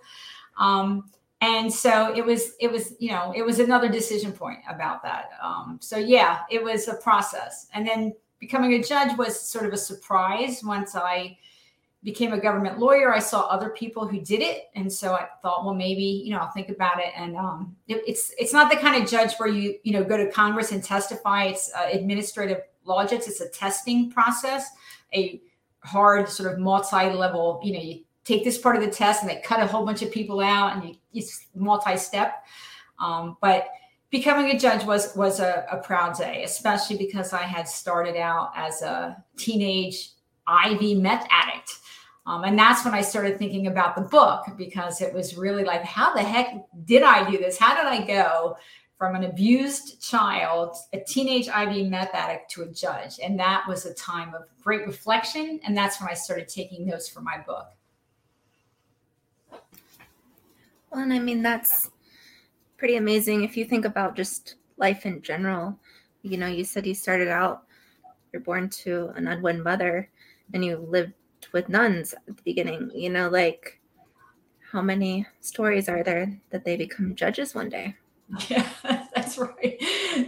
Um, and so it was, it was, you know, it was another decision point about that. Um, so yeah, it was a process. And then becoming a judge was sort of a surprise once I became a government lawyer, I saw other people who did it, and so I thought, well, maybe you know, I'll think about it. And um, it, it's it's not the kind of judge where you you know go to Congress and testify. It's uh, administrative law judge. It's a testing process, a hard sort of multi-level. You know, you take this part of the test, and they cut a whole bunch of people out, and it's multi-step. Um, but becoming a judge was was a, a proud day, especially because I had started out as a teenage IV meth addict. Um, and that's when I started thinking about the book because it was really like, how the heck did I do this? How did I go from an abused child, a teenage IV meth addict, to a judge? And that was a time of great reflection. And that's when I started taking notes for my book. Well, and I mean, that's pretty amazing if you think about just life in general. You know, you said you started out, you're born to an unwed mother, and you lived with nuns at the beginning. You know, like how many stories are there that they become judges one day? Yeah, that's right.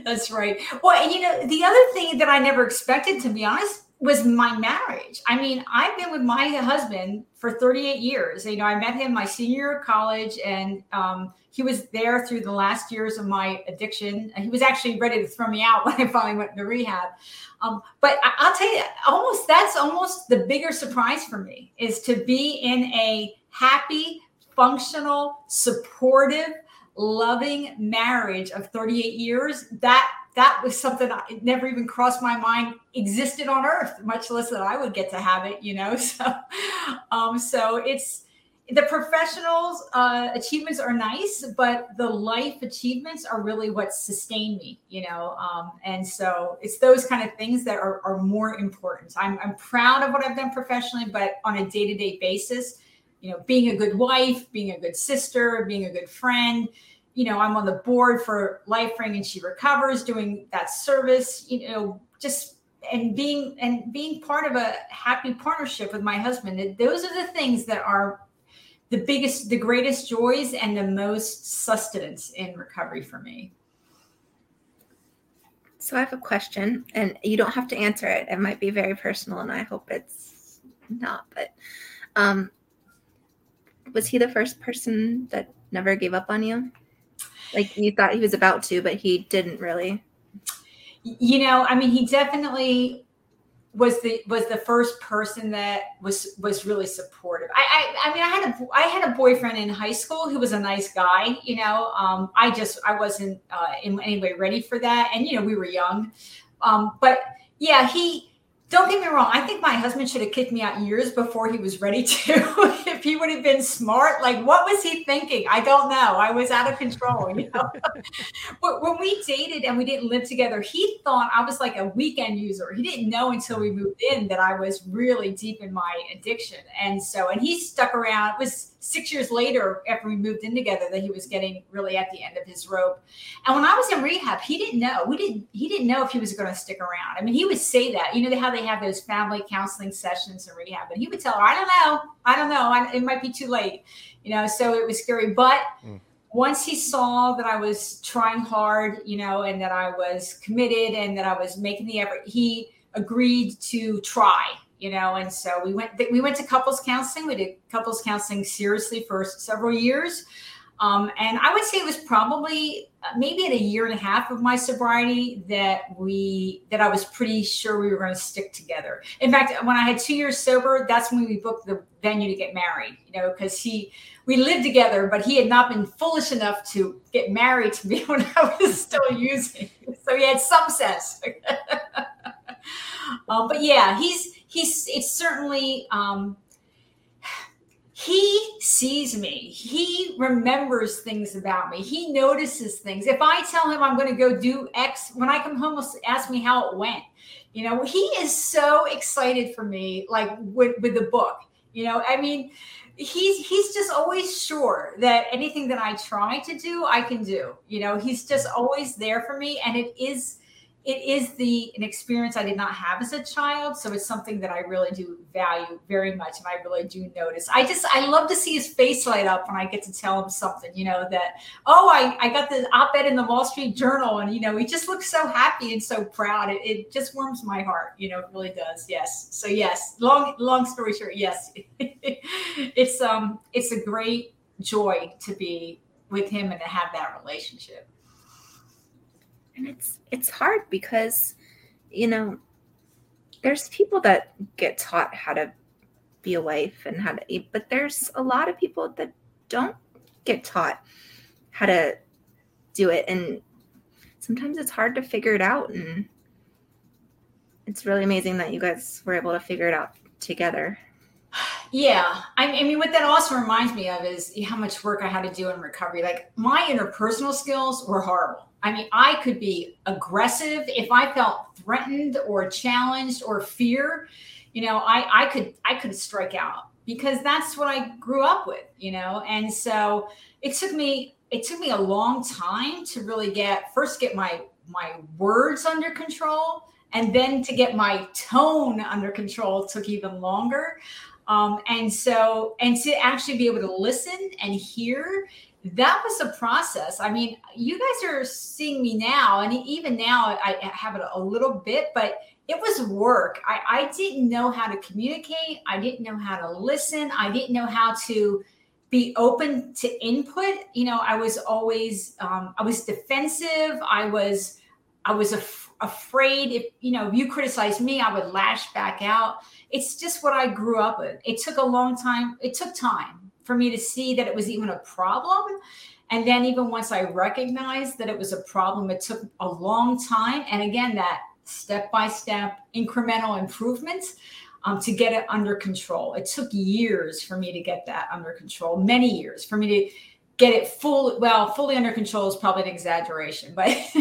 That's right. Well, and you know, the other thing that I never expected, to be honest, was my marriage. I mean, I've been with my husband for 38 years. You know, I met him my senior year of college, and um, he was there through the last years of my addiction. He was actually ready to throw me out when I finally went to rehab. Um, but I, will tell you, almost that's almost the bigger surprise for me is to be in a happy, functional, supportive, loving marriage of 38 years. That that was something that never even crossed my mind existed on earth, much less that I would get to have it, you know? So, um, so it's the professionals uh, achievements are nice, but the life achievements are really what sustain me, you know? Um, and so it's those kind of things that are, are more important. I'm, I'm proud of what I've done professionally, but on a day-to-day basis, you know, being a good wife, being a good sister, being a good friend, you know, I'm on the board for LifeRing and She Recovers, doing that service, you know, just and being and being part of a happy partnership with my husband. Those are the things that are the biggest, the greatest joys and the most sustenance in recovery for me. So I have a question, and you don't have to answer it. It might be very personal, and I hope it's not. But um, was he the first person that never gave up on you? Like you thought he was about to, but he didn't really. You know, I mean, he definitely was the was the first person that was was really supportive. I I, I mean, I had a I had a boyfriend in high school who was a nice guy. You know, um, I just I wasn't uh, in any way ready for that, and you know, we were young. Um, but yeah, he don't get me wrong. I think my husband should have kicked me out years before he was ready to. if he would have been smart, like what was he thinking? I don't know. I was out of control. You know, but when we dated and we didn't live together, he thought I was like a weekend user. He didn't know until we moved in that I was really deep in my addiction, and so and he stuck around. It was six years later after we moved in together that he was getting really at the end of his rope. And when i was in rehab he didn't know. We didn't he didn't know if he was going to stick around. I mean he would say that. You know how they have those family counseling sessions in rehab and he would tell her i don't know. I don't know. I, it might be too late. You know so it was scary. But mm. once he saw that i was trying hard you know and that i was committed and that i was making the effort he agreed to try you know and so we went we went to couples counseling. We did couples counseling seriously for several years. Um, and i would say it was probably uh, maybe at a year and a half of my sobriety that we that i was pretty sure we were going to stick together. In fact when i had two years sober that's when we booked the venue to get married you know because he we lived together but he had not been foolish enough to get married to me when i was still using so he had some sense. Um, but yeah he's he's it's certainly um, he sees me. He remembers things about me. He notices things. If i tell him i'm going to go do x when i come home he'll ask me how it went. You know he is so excited for me like with, with the book. You know i mean he's he's just always sure that anything that i try to do i can do. You know he's just always there for me and it is it is the an experience I did not have as a child, so it's something that I really do value very much, and I really do notice. I just I love to see his face light up when I get to tell him something, you know, that oh I I got the op-ed in the Wall Street Journal, and you know he just looks so happy and so proud. It, it just warms my heart, you know, it really does. Yes, so yes, long long story short, yes, it's um it's a great joy to be with him and to have that relationship and it's it's hard because you know there's people that get taught how to be a wife and how to eat but there's a lot of people that don't get taught how to do it. And sometimes it's hard to figure it out. And it's really amazing that you guys were able to figure it out together. Yeah. I, mean what that also reminds me of is how much work i had to do in recovery. Like my interpersonal skills were horrible I mean, I could be aggressive if I felt threatened or challenged or fear. You know, I I could I could strike out because that's what I grew up with. You know, and so it took me it took me a long time to really get first get my my words under control and then to get my tone under control took even longer um, and so and to actually be able to listen and hear that was a process. I mean, you guys are seeing me now, and even now I have it a little bit, but it was work. I, I didn't know how to communicate. I didn't know how to listen. I didn't know how to be open to input. You know, I was always um, I was defensive. I was I was af- afraid if you know if you criticized me, I would lash back out. It's just what I grew up with. It took a long time. It took time for me to see that it was even a problem. And then even once I recognized that it was a problem, it took a long time. And again, that step by step incremental improvements um, to get it under control. It took years for me to get that under control, many years for me to get it full well fully under control is probably an exaggeration but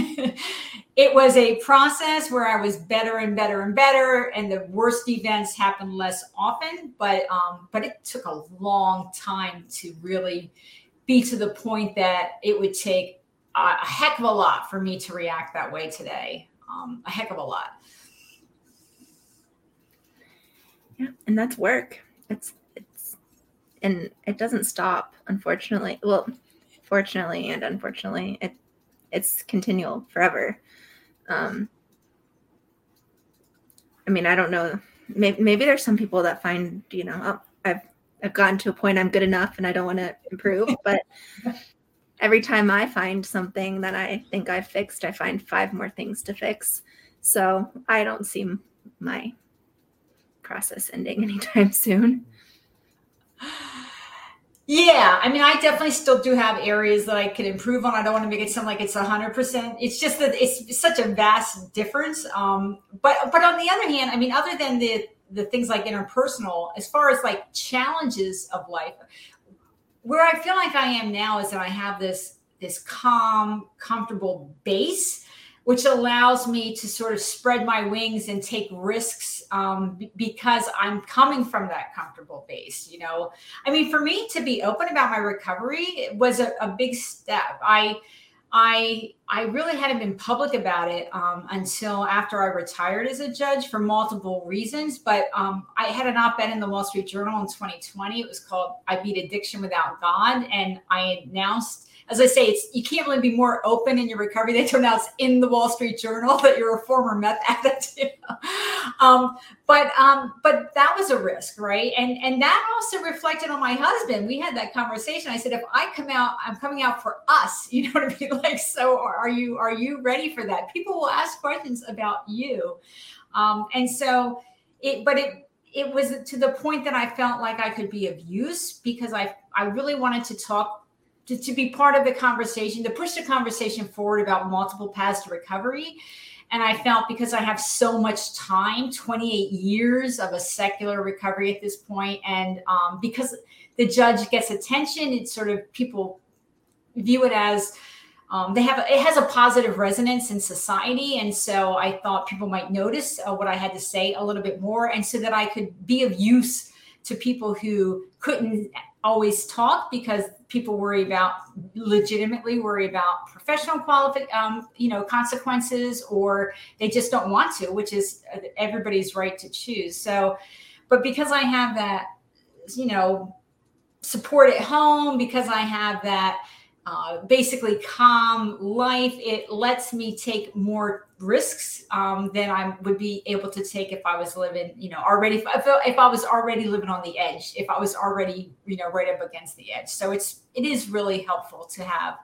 it was a process where i was better and better and better and the worst events happened less often but um but it took a long time to really be to the point that it would take a heck of a lot for me to react that way today um, a heck of a lot. Yeah and that's work. It's and it doesn't stop unfortunately. Well fortunately and unfortunately it it's continual forever. Um i mean i don't know. Maybe, maybe there's some people that find you know oh, i've i've gotten to a point i'm good enough and i don't want to improve but every time i find something that i think i've fixed i find five more things to fix. So i don't see my process ending anytime soon yeah, I mean, I definitely still do have areas that I could improve on. I don't want to make it sound like it's hundred percent. It's just that it's such a vast difference. Um, but but on the other hand, I mean, other than the the things like interpersonal, as far as like challenges of life, where I feel like I am now is that I have this this calm, comfortable base which allows me to sort of spread my wings and take risks um, b- because I'm coming from that comfortable base. You know, I mean, for me to be open about my recovery was a, a big step. I, I, I really hadn't been public about it um, until after I retired as a judge for multiple reasons. But um, I had an op-ed in the Wall Street Journal in 2020. It was called "I Beat Addiction Without God," and I announced as I say, it's you can't really be more open in your recovery. They turn out in the Wall Street Journal that you're a former meth addict. um, but um, but that was a risk, right? And and that also reflected on my husband. We had that conversation. I said, if I come out, I'm coming out for us. You know what I mean? Like, so are you are you ready for that? People will ask questions about you, um, and so it. But it it was to the point that I felt like I could be of use because I I really wanted to talk to, to be part of the conversation, to push the conversation forward about multiple paths to recovery. And I felt because I have so much time 28 years of a secular recovery at this point, and um, because the judge gets attention, it's sort of people view it as um, they have it has a positive resonance in society and so i thought people might notice uh, what i had to say a little bit more and so that i could be of use to people who couldn't always talk because people worry about legitimately worry about professional qualific um, you know consequences or they just don't want to which is uh, everybody's right to choose. So but because i have that you know support at home because i have that uh, basically calm life it lets me take more risks um, than I would be able to take if I was living, you know, already if, if I was already living on the edge, if I was already, you know, right up against the edge. So it's it is really helpful to have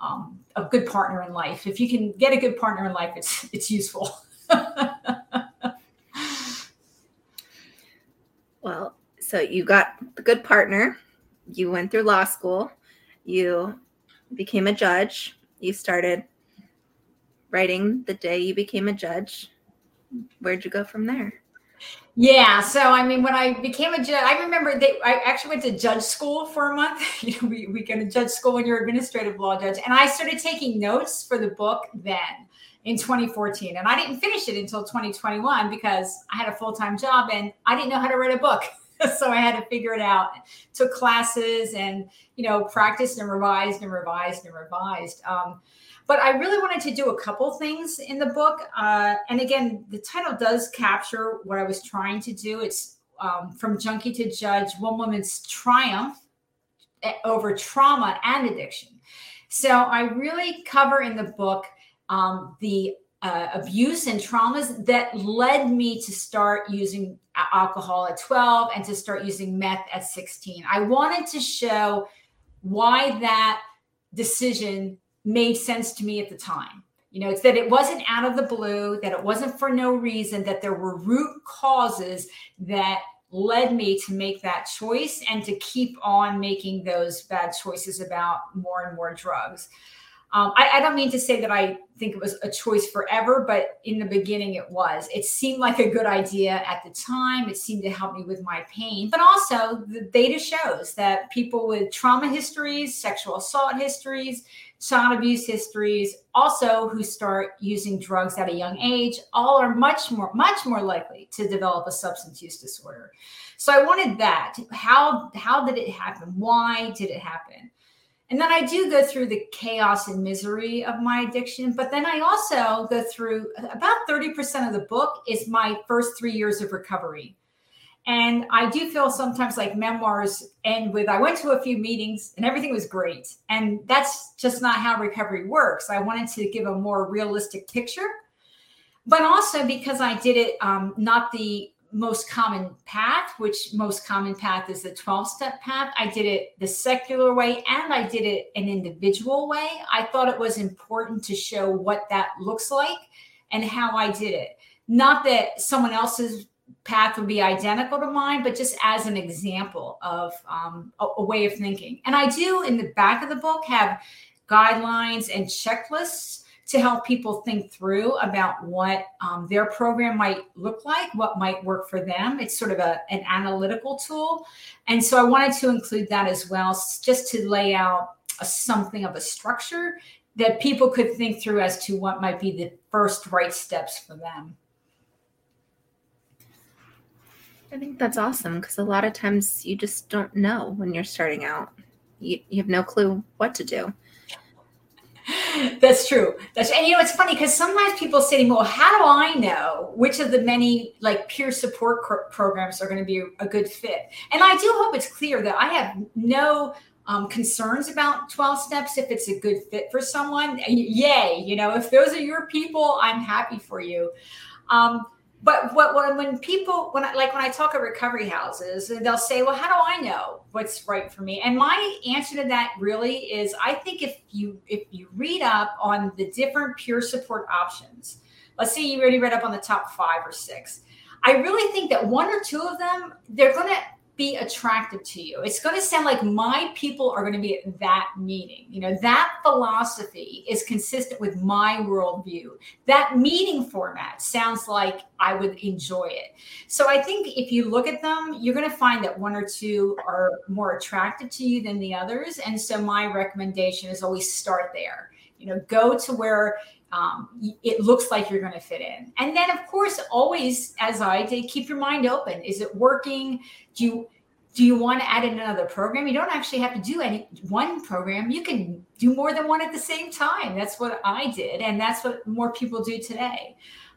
um, a good partner in life. If you can get a good partner in life, it's it's useful. well, so you got the good partner. You went through law school. You became a judge. You started writing the day you became a judge. Where'd you go from there? Yeah, so I mean, when I became a judge, I remember they. I actually went to judge school for a month. You know, we, we to judge school when you're administrative law judge, and I started taking notes for the book then in 2014, and I didn't finish it until 2021 because I had a full time job and I didn't know how to write a book, so I had to figure it out. Took classes and you know practiced and revised and revised and revised. Um, but I really wanted to do a couple things in the book. Uh, and again, the title does capture what I was trying to do. It's um, from junkie to judge, one woman's triumph over trauma and addiction. So I really cover in the book um, the uh, abuse and traumas that led me to start using alcohol at 12 and to start using meth at 16. I wanted to show why that decision made sense to me at the time. You know, it's that it wasn't out of the blue, that it wasn't for no reason, that there were root causes that led me to make that choice and to keep on making those bad choices about more and more drugs. Um, I, I, don't mean to say that I think it was a choice forever, but in the beginning it was. It seemed like a good idea at the time. It seemed to help me with my pain. But also, the data shows that people with trauma histories, sexual assault histories, child abuse histories, also who start using drugs at a young age, all are much more, much more likely to develop a substance use disorder. So I wanted that. How how did it happen? Why did it happen? And then I do go through the chaos and misery of my addiction, but then I also go through about 30% of the book is my first three years of recovery. And I do feel sometimes like memoirs end with I went to a few meetings and everything was great. And that's just not how recovery works. I wanted to give a more realistic picture, but also because I did it um, not the most common path, which most common path is the 12 step path. I did it the secular way and I did it an individual way. I thought it was important to show what that looks like and how I did it. Not that someone else's path would be identical to mine, but just as an example of um, a, a way of thinking. And I do in the back of the book have guidelines and checklists to help people think through about what um, their program might look like, what might work for them. It's sort of a, an analytical tool. And so I wanted to include that as well, just to lay out a, something of a structure that people could think through as to what might be the first right steps for them. I think that's awesome because a lot of times you just don't know when you're starting out. You, you have no clue what to do. That's true. That's and you know it's funny because sometimes people say to me, "Well, how do I know which of the many like peer support cr- programs are going to be a good fit?" And I do hope it's clear that I have no um, concerns about 12 steps if it's a good fit for someone. Yay! You know, if those are your people, I'm happy for you. Um, but what, what when people when I like when I talk at recovery houses, they'll say, "Well, how do I know what's right for me?" And my answer to that really is, I think if you if you read up on the different peer support options, let's say you already read up on the top five or six, I really think that one or two of them they're going to be attractive to you. It's going to sound like my people are going to be at that meeting. You know, that philosophy is consistent with my worldview. That meeting format sounds like I would enjoy it. So I think if you look at them, you're going to find that one or two are more attractive to you than the others. And so my recommendation is always start there. You know, go to where um, it looks like you're going to fit in. And then, of course, always, as I did, keep your mind open. Is it working? Do you do you want to add in another program? You don't actually have to do any one program. You can do more than one at the same time. That's what I did, and that's what more people do today.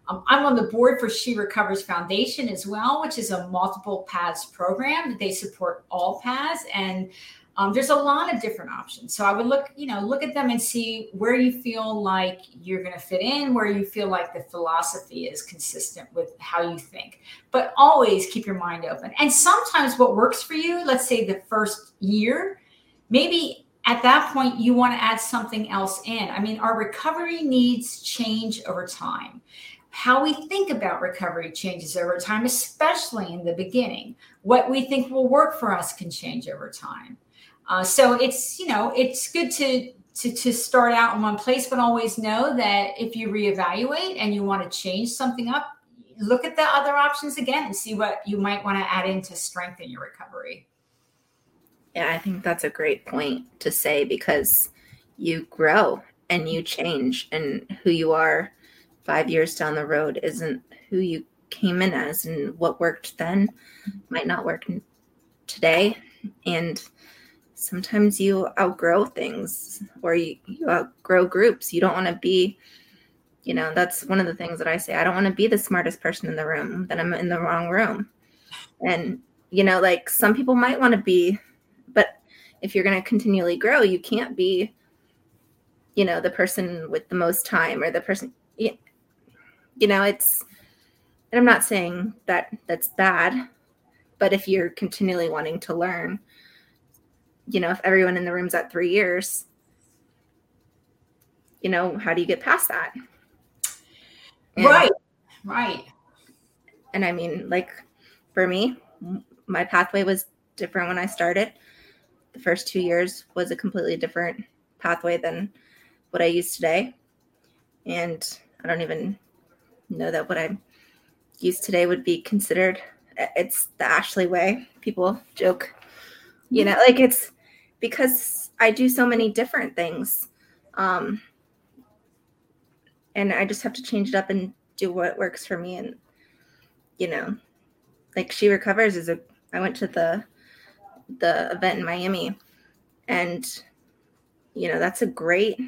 Um, I'm on the board for She Recovers Foundation as well, which is a multiple paths program. They support all paths, and um, there's a lot of different options. So I would look, you know, look at them and see where you feel like you're going to fit in, where you feel like the philosophy is consistent with how you think. But always keep your mind open. And sometimes what works for you, let's say the first year, maybe at that point you want to add something else in. I mean, our recovery needs change over time. How we think about recovery changes over time, especially in the beginning. What we think will work for us can change over time. Uh, so it's you know it's good to to to start out in one place, but always know that if you reevaluate and you want to change something up, look at the other options again and see what you might want to add in to strengthen your recovery. Yeah, I think that's a great point to say because you grow and you change, and who you are five years down the road isn't who you came in as, and what worked then might not work today. And sometimes you outgrow things or you, you outgrow groups. You don't want to be, you know, that's one of the things that I say. I don't want to be the smartest person in the room, then I'm in the wrong room. And, you know, like some people might want to be, but if you're going to continually grow, you can't be, you know, the person with the most time or the person, you know, it's, and I'm not saying that that's bad, but if you're continually wanting to learn, you know, if everyone in the room's at three years, you know, how do you get past that? And, right, right. And I mean, like for me, my pathway was different when I started. The first two years was a completely different pathway than what I use today. And I don't even know that what I use today would be considered it's the Ashley way. People joke, you know, like it's because I do so many different things. Um, and I just have to change it up and do what works for me. And, you know, like She Recovers is a, I went to the, the event in Miami and, you know, that's a great,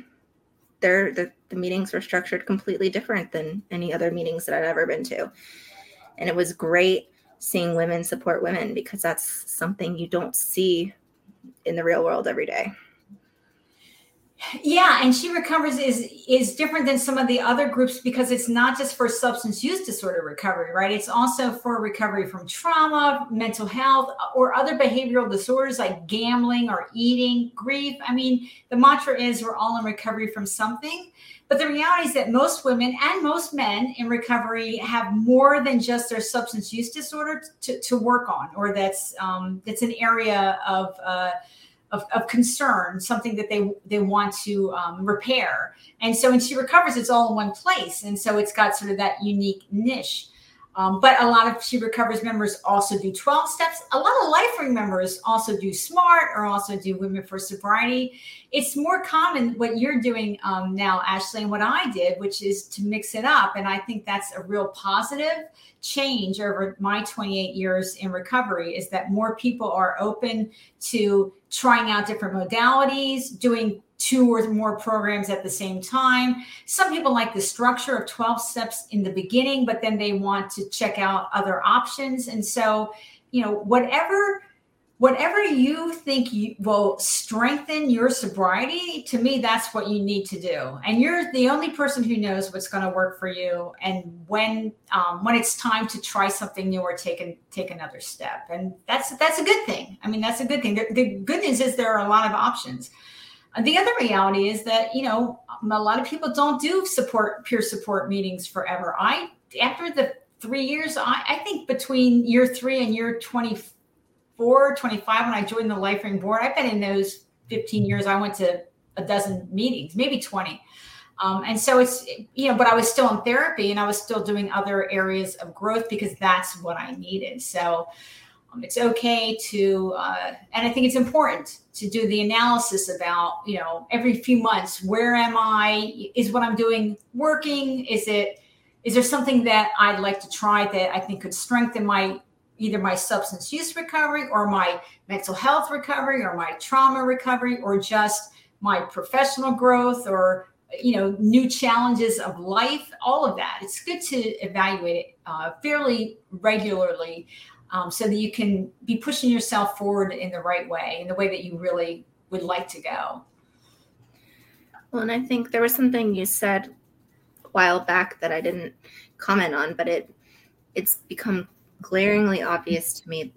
they're, the, the meetings were structured completely different than any other meetings that I've ever been to. And it was great seeing women support women because that's something you don't see in the real world every day. Yeah and she recovers is is different than some of the other groups because it's not just for substance use disorder recovery right? It's also for recovery from trauma mental health or other behavioral disorders like gambling or eating grief. I mean the mantra is we're all in recovery from something but the reality is that most women and most men in recovery have more than just their substance use disorder to, to work on, or that's um, that's an area of, uh, of, of concern, something that they they want to um, repair. And so when she recovers, it's all in one place, and so it's got sort of that unique niche. Um, but a lot of She Recovers members also do 12 steps. A lot of LifeRing members also do SMART or also do Women for Sobriety. It's more common what you're doing um, now, Ashley, and what I did, which is to mix it up. And I think that's a real positive change over my 28 years in recovery is that more people are open to trying out different modalities, doing two or more programs at the same time. Some people like the structure of 12 steps in the beginning, but then they want to check out other options. And so, you know, whatever whatever you think you will strengthen your sobriety to me that's what you need to do. And you're the only person who knows what's going to work for you and when um, when it's time to try something new or take and take another step. And that's that's a good thing. I mean that's a good thing. The, the good news is there are a lot of options the other reality is that you know a lot of people don't do support peer support meetings forever. I after the three years, I, I think between year three and year 24, 25, when I joined the LifeRing board, I've been in those 15 years. I went to a dozen meetings, maybe 20. Um, and so it's, you know, but I was still in therapy and I was still doing other areas of growth because that's what I needed. So um, it's okay to, uh, and I think it's important to do the analysis about, you know, every few months, where am I? Is what I'm doing working? Is it, is there something that I'd like to try that I think could strengthen my either my substance use recovery or my mental health recovery or my trauma recovery or just my professional growth or you know new challenges of life all of that it's good to evaluate it uh, fairly regularly um, so that you can be pushing yourself forward in the right way, in the way that you really would like to go. Well, and I think there was something you said a while back that I didn't comment on, but it it's become glaringly obvious to me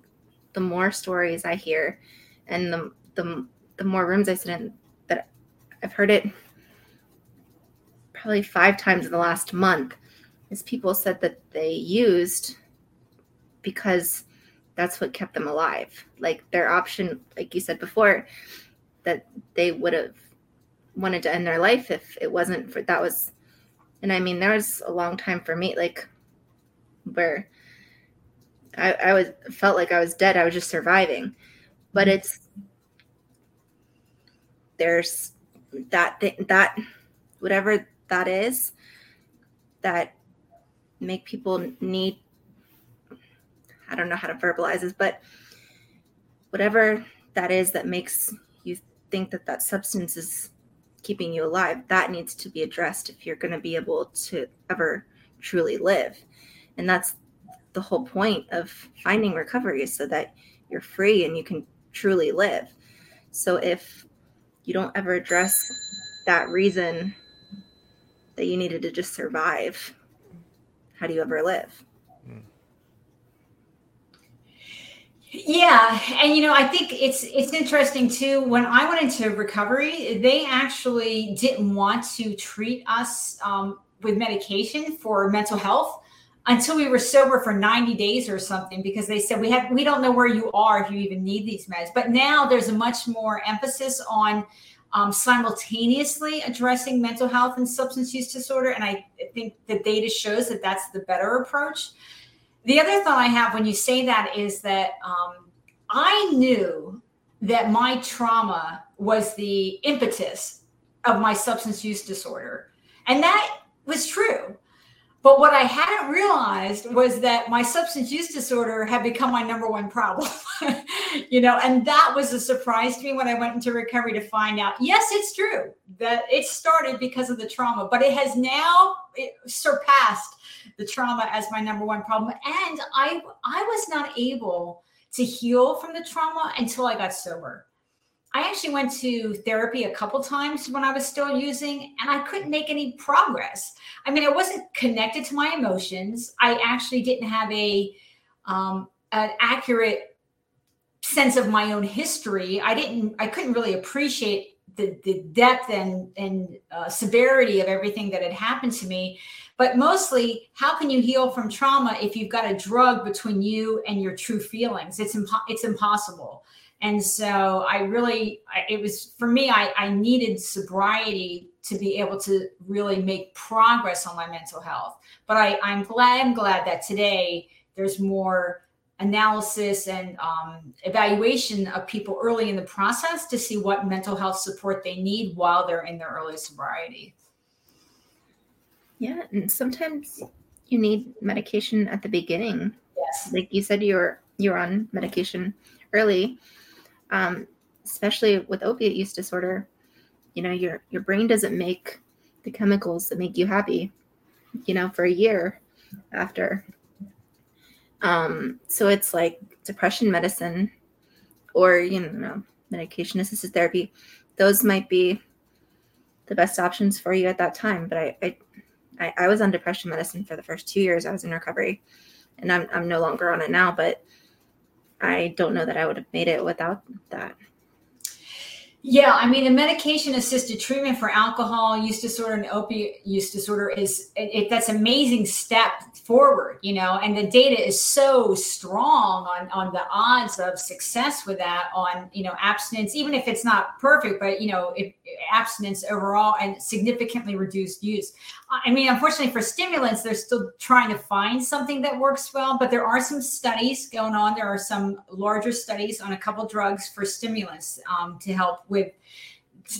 the more stories I hear and the the, the more rooms I sit in that I've heard it probably five times in the last month is people said that they used because that's what kept them alive. Like their option, like you said before, that they would have wanted to end their life if it wasn't for that was and I mean there was a long time for me, like where I, I was felt like I was dead. I was just surviving. But mm-hmm. it's there's that thing that whatever that is that make people need I don't know how to verbalize this, but whatever that is that makes you think that that substance is keeping you alive, that needs to be addressed if you're going to be able to ever truly live. And that's the whole point of finding recovery is so that you're free and you can truly live. So if you don't ever address that reason that you needed to just survive, how do you ever live? Yeah, and you know, I think it's it's interesting too. When I went into recovery, they actually didn't want to treat us um, with medication for mental health until we were sober for 90 days or something because they said we have we don't know where you are if you even need these meds but now there's a much more emphasis on um, simultaneously addressing mental health and substance use disorder and i think the data shows that that's the better approach the other thought i have when you say that is that um, i knew that my trauma was the impetus of my substance use disorder and that was true but what I hadn't realized was that my substance use disorder had become my number one problem. you know, and that was a surprise to me when I went into recovery to find out, yes, it's true that it started because of the trauma, but it has now surpassed the trauma as my number one problem. And I I was not able to heal from the trauma until I got sober. I actually went to therapy a couple times when I was still using, and I couldn't make any progress. I mean, I wasn't connected to my emotions. I actually didn't have a um, an accurate sense of my own history. I didn't. I couldn't really appreciate the the depth and and uh, severity of everything that had happened to me. But mostly, how can you heal from trauma if you've got a drug between you and your true feelings? It's impo- it's impossible. And so I really, it was for me, I, I needed sobriety to be able to really make progress on my mental health. But I, I'm glad, I'm glad that today there's more analysis and um, evaluation of people early in the process to see what mental health support they need while they're in their early sobriety. Yeah, and sometimes you need medication at the beginning. Yes, like you said, you're you were on medication early, um, especially with opiate use disorder, you know, your your brain doesn't make the chemicals that make you happy, you know, for a year after. Um, so it's like depression medicine or you know, medication assisted therapy. Those might be the best options for you at that time. But I, I I was on depression medicine for the first two years I was in recovery, and I'm I'm no longer on it now. But I don't know that I would have made it without that. Yeah, I mean, the medication assisted treatment for alcohol use disorder and opiate use disorder is it, it, that's amazing step forward, you know, and the data is so strong on on the odds of success with that on you know abstinence, even if it's not perfect, but you know, if, abstinence overall and significantly reduced use. I mean, unfortunately for stimulants, they're still trying to find something that works well, but there are some studies going on. There are some larger studies on a couple drugs for stimulants um, to help with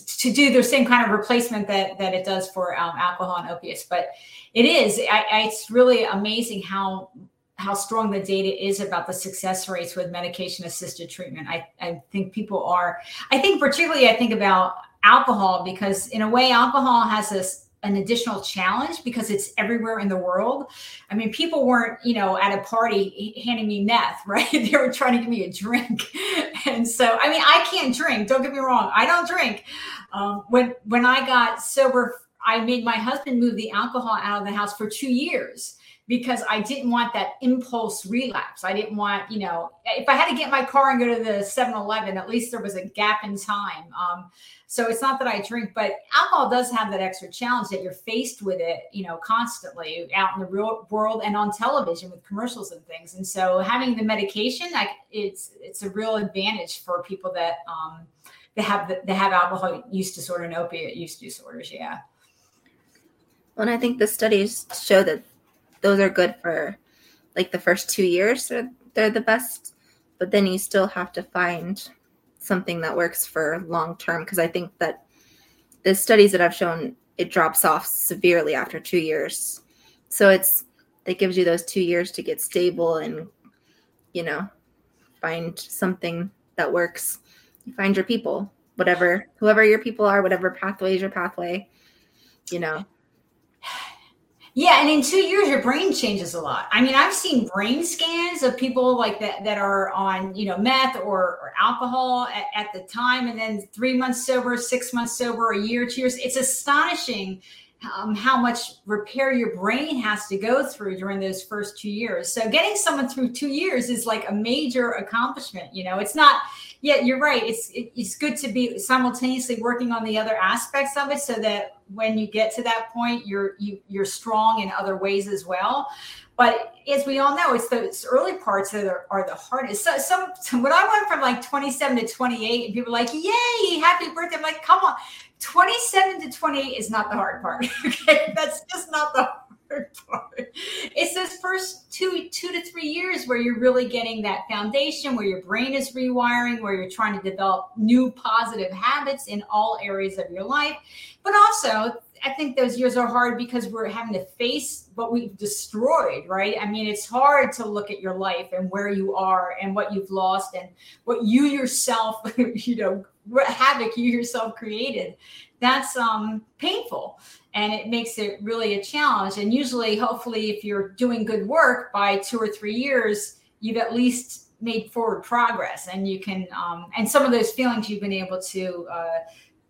to do the same kind of replacement that that it does for um, alcohol and opiates. But it is, I, I, it's really amazing how how strong the data is about the success rates with medication assisted treatment. I, I think people are, I think particularly, I think about alcohol because in a way, alcohol has this an additional challenge because it's everywhere in the world. I mean, people weren't, you know, at a party handing me meth, right? they were trying to give me a drink. And so, I mean, I can't drink. Don't get me wrong. I don't drink. Um, when when I got sober, I made my husband move the alcohol out of the house for two years because I didn't want that impulse relapse. I didn't want, you know, if I had to get my car and go to the 7 Eleven, at least there was a gap in time. Um, so it's not that I drink, but alcohol does have that extra challenge that you're faced with it, you know, constantly out in the real world and on television with commercials and things. And so having the medication, like it's it's a real advantage for people that um that have that have alcohol use disorder and opiate use disorders. Yeah. Well, and I think the studies show that those are good for like the first two years. They're, they're the best, but then you still have to find something that works for long term because I think that the studies that I've shown it drops off severely after two years. So it's it gives you those two years to get stable and you know find something that works. You find your people, whatever whoever your people are, whatever pathway is your pathway, you know. Yeah, and in two years, your brain changes a lot. I mean, I've seen brain scans of people like that that are on, you know, meth or, or alcohol at, at the time, and then three months sober, six months sober, a year, two years. It's astonishing um, how much repair your brain has to go through during those first two years. So getting someone through two years is like a major accomplishment. You know, it's not. Yeah, you're right. It's it, it's good to be simultaneously working on the other aspects of it, so that when you get to that point, you're you, you're strong in other ways as well. But as we all know, it's those early parts that are, are the hardest. So, some when I went from like 27 to 28, and people were like, "Yay, happy birthday!" I'm like, "Come on, 27 to 28 is not the hard part. okay, that's just not the part. It's those first two two to three years where you're really getting that foundation, where your brain is rewiring, where you're trying to develop new positive habits in all areas of your life, but also I think those years are hard because we're having to face what we've destroyed, right? I mean, it's hard to look at your life and where you are and what you've lost and what you yourself, you know, what havoc you yourself created. That's um, painful and it makes it really a challenge. And usually, hopefully, if you're doing good work by two or three years, you've at least made forward progress and you can, um, and some of those feelings you've been able to. Uh,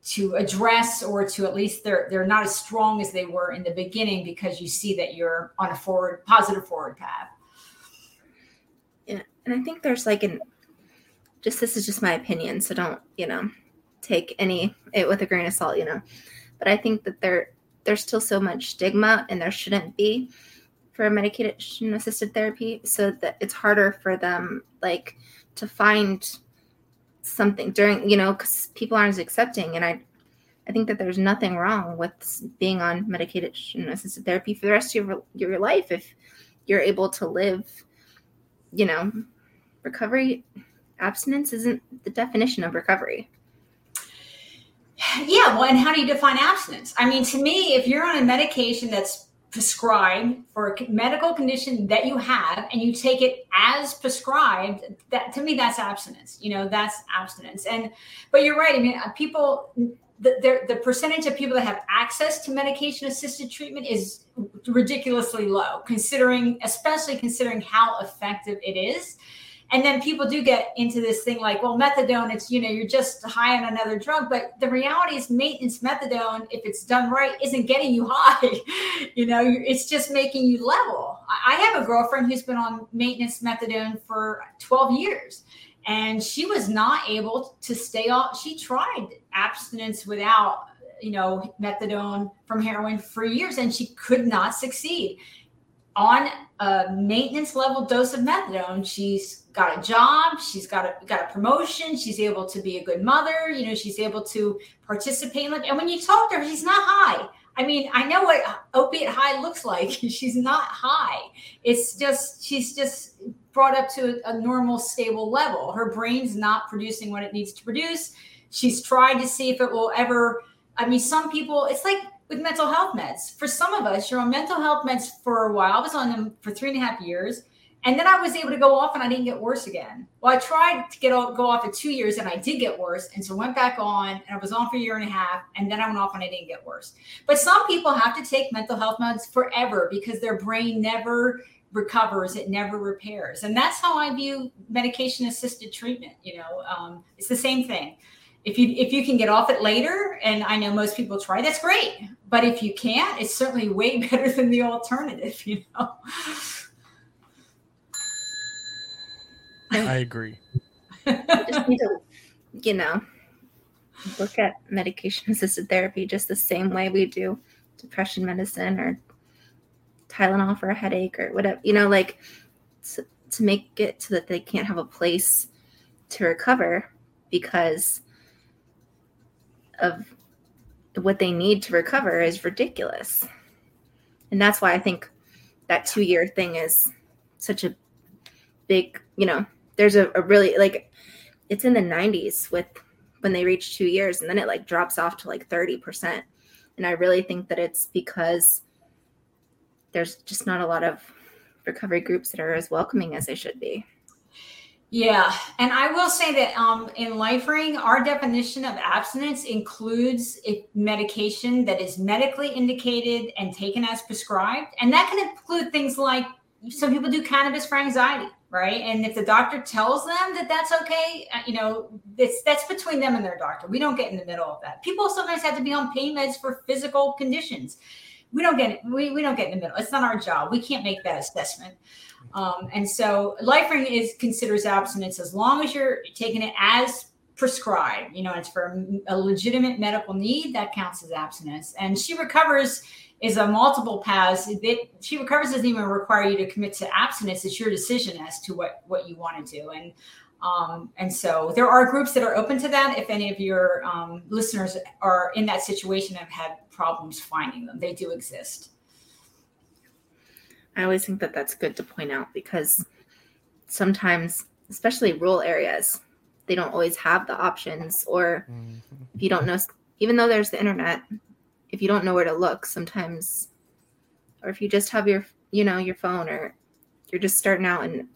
to address or to at least they're they're not as strong as they were in the beginning because you see that you're on a forward positive forward path yeah and i think there's like an just this is just my opinion so don't you know take any it with a grain of salt you know but i think that there there's still so much stigma and there shouldn't be for medication assisted therapy. So that it's harder for them like to find something during you know because people aren't accepting. And i i think that there's nothing wrong with being on medication assisted therapy for the rest of your, your life if you're able to live you know. Recovery abstinence isn't the definition of recovery yeah well and how do you define abstinence? I mean to me if you're on a medication that's prescribed for a medical condition that you have and you take it as prescribed that to me that's abstinence you know that's abstinence. And but you're right i mean uh, people the, the, percentage of people that have access to medication assisted treatment is ridiculously low considering especially considering how effective it is and then people do get into this thing like well methadone it's you know you're just high on another drug. But the reality is maintenance methadone if it's done right isn't getting you high. You know it's just making you level. I have a girlfriend who's been on maintenance methadone for 12 years and she was not able to stay off. She tried abstinence without you know methadone from heroin for years and she could not succeed on a maintenance level dose of methadone she's got a job she's got a got a promotion she's able to be a good mother you know she's able to participate in and when you talk to her she's not high. I mean i know what opiate high looks like. She's not high. It's just she's just brought up to a, a normal stable level. Her brain's not producing what it needs to produce. She's tried to see if it will ever i mean some people it's like with mental health meds. For some of us, you're on mental health meds for a while. I was on them for three and a half years. And then I was able to go off and I didn't get worse again. Well, I tried to get go off at two years and I did get worse. And so went back on and I was on for a year and a half. And then I went off and I didn't get worse. But some people have to take mental health meds forever because their brain never recovers, it never repairs. And that's how I view medication assisted treatment. You know, um, it's the same thing if you if you can get off it later and i know most people try that's great. But if you can't it's certainly way better than the alternative you know? I agree. Just need to you know look at medication assisted therapy just the same way we do depression medicine or tylenol for a headache or whatever you know like to, to make it so that they can't have a place to recover because of what they need to recover is ridiculous. And that's why I think that two year thing is such a big, you know, there's a, a, really like it's in the 90s with when they reach two years and then it like drops off to like 30%. And I really think that it's because there's just not a lot of recovery groups that are as welcoming as they should be. Yeah, and I will say that um, in LifeRing, our definition of abstinence includes medication that is medically indicated and taken as prescribed, and that can include things like some people do cannabis for anxiety, right? And if the doctor tells them that that's okay, uh, you know, it's that's between them and their doctor. We don't get in the middle of that. People sometimes have to be on pain meds for physical conditions. We don't get we, we don't get in the middle. It's not our job. We can't make that assessment. Um, and so LifeRing is considers abstinence as long as you're taking it as prescribed. You know, it's for a legitimate medical need that counts as abstinence. And she recovers is a multiple paths. It, she recovers doesn't even require you to commit to abstinence. It's your decision as to what what you want to do. And um, and so there are groups that are open to that. If any of your um, listeners are in that situation and have had problems finding them, they do exist. I always think that that's good to point out because sometimes, especially rural areas, they don't always have the options, or if you don't know, even though there's the internet, if you don't know where to look, sometimes, or if you just have your, you know, your phone, or you're just starting out and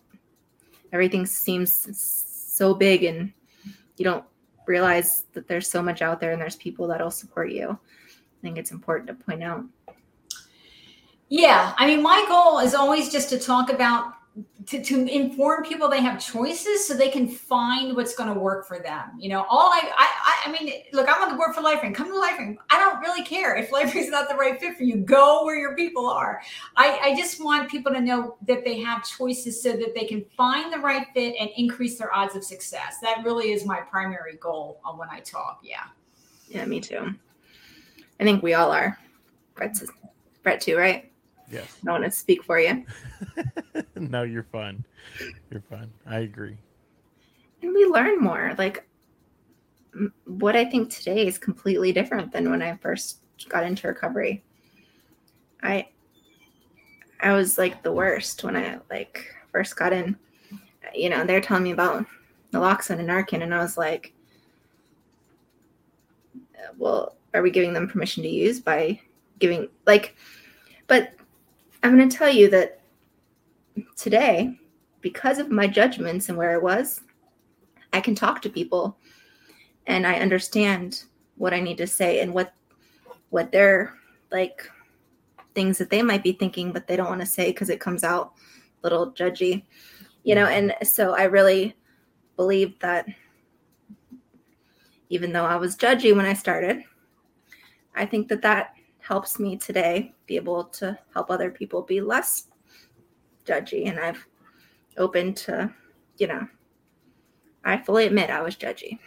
everything seems so big and you don't realize that there's so much out there and there's people that'll support you. I think it's important to point out. Yeah, I mean, my goal is always just to talk about to, to inform people they have choices so they can find what's going to work for them. You know, all I, I, I mean, look, I'm on the board for LifeRing. Come to LifeRing. I don't really care if LifeRing is not the right fit for you. Go where your people are. I, I just want people to know that they have choices so that they can find the right fit and increase their odds of success. That really is my primary goal when I talk. Yeah. Yeah, me too. I think we all are. Brett's, Brett too, right? Yes. I don't want to speak for you. no, you're fun. You're fun. I agree. And we learn more. Like what I think today is completely different than when I first got into recovery. I I was like the worst when I like first got in. You know, they're telling me about naloxone and Narcan, and I was like, well, are we giving them permission to use by giving like but I'm going to tell you that today, because of my judgments and where I was, I can talk to people and I understand what I need to say and what what they're like things that they might be thinking but they don't want to say because it comes out a little judgy you know? Mm-hmm. And so i really believe that even though i was judgy when i started i think that that helps me today be able to help other people be less judgy. And I've opened to, you know, I fully admit I was judgy.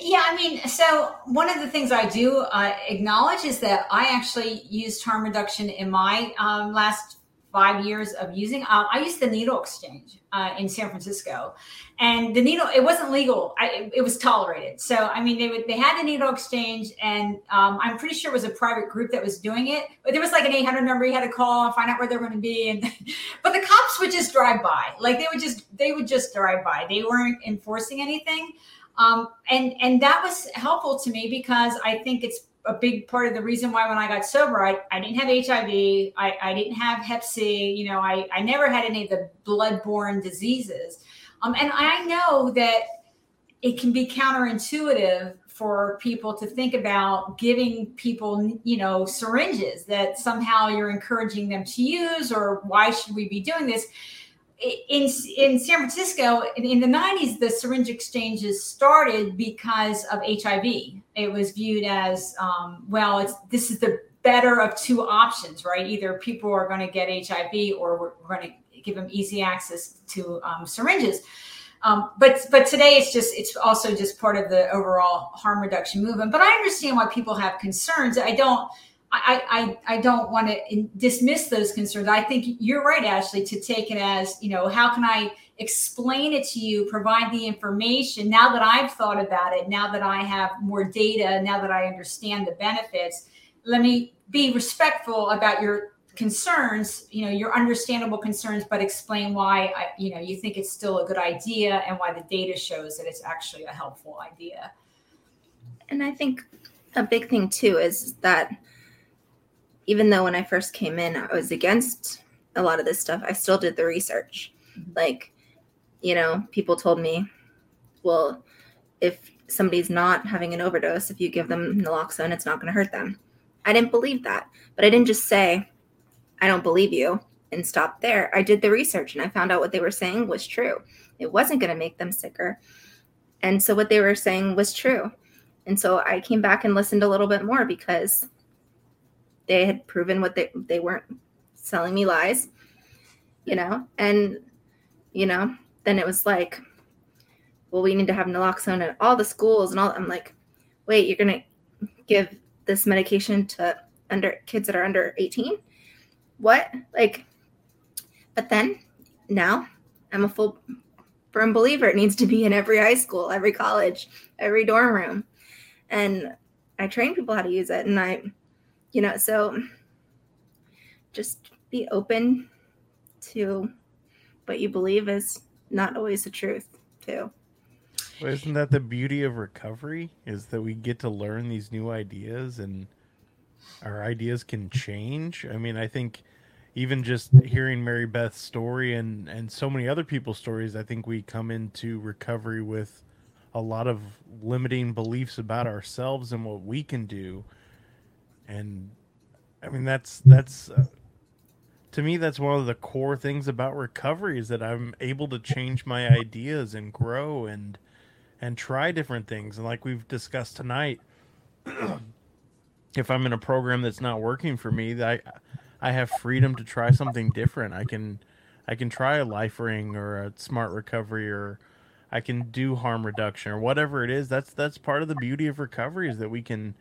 Yeah, I mean, so one of the things I do uh, acknowledge is that I actually used harm reduction in my um, last five years of using. Um, I used the needle exchange uh, in San Francisco, and the needle it wasn't legal. I, it was tolerated. So I mean, they would they had the needle exchange, and um, I'm pretty sure it was a private group that was doing it. But there was like an 800 number you had to call and find out where they're going to be, and but the cops would just drive by. Like they would just they would just drive by. They weren't enforcing anything. Um, and and that was helpful to me because I think it's a big part of the reason why when I got sober, I, I didn't have HIV, I, I didn't have Hep C, you know, I, I never had any of the blood-borne diseases. Um, and I know that it can be counterintuitive for people to think about giving people, you know, syringes that somehow you're encouraging them to use, or why should we be doing this? In in San Francisco in, in, the 90s, the syringe exchanges started because of HIV. It was viewed as um, well. It's this is the better of two options, right? Either people are going to get HIV, or we're, going to give them easy access to um, syringes. Um, but but today it's just it's also just part of the overall harm reduction movement. But I understand why people have concerns. I don't I, I, I don't want to dismiss those concerns. I think you're right, Ashley, to take it as, you know, how can I explain it to you, provide the information now that I've thought about it, now that I have more data, now that I understand the benefits. Let me be respectful about your concerns, you know, your understandable concerns, but explain why, I, you know, you think it's still a good idea and why the data shows that it's actually a helpful idea. And I think a big thing too is that even though when I first came in, I was against a lot of this stuff, I still did the research. Mm-hmm. Like, you know, people told me, well, if somebody's not having an overdose, if you give them naloxone, it's not going to hurt them. I didn't believe that, but I didn't just say, I don't believe you and stop there. I did the research and I found out what they were saying was true. It wasn't going to make them sicker. And so what they were saying was true. And so I came back and listened a little bit more because they had proven what they they weren't selling me lies, you know, and you know, then it was like, well, we need to have naloxone at all the schools and all. I'm like, wait, you're gonna give this medication to under kids that are under 18? What? Like, but then now I'm a full firm believer. It needs to be in every high school, every college, every dorm room. And I train people how to use it. And I, you know, so just be open to what you believe is not always the truth, too. Well, isn't that the beauty of recovery? Is that we get to learn these new ideas and our ideas can change. I mean, I think even just hearing Mary Beth's story and and so many other people's stories, I think we come into recovery with a lot of limiting beliefs about ourselves and what we can do. And I mean, that's that's uh, to me that's one of the core things about recovery is that I'm able to change my ideas and grow and and try different things. And like we've discussed tonight, if I'm in a program that's not working for me, I I have freedom to try something different. I can I can try a LifeRing or a smart recovery or I can do harm reduction or whatever it is. That's that's part of the beauty of recovery is that we can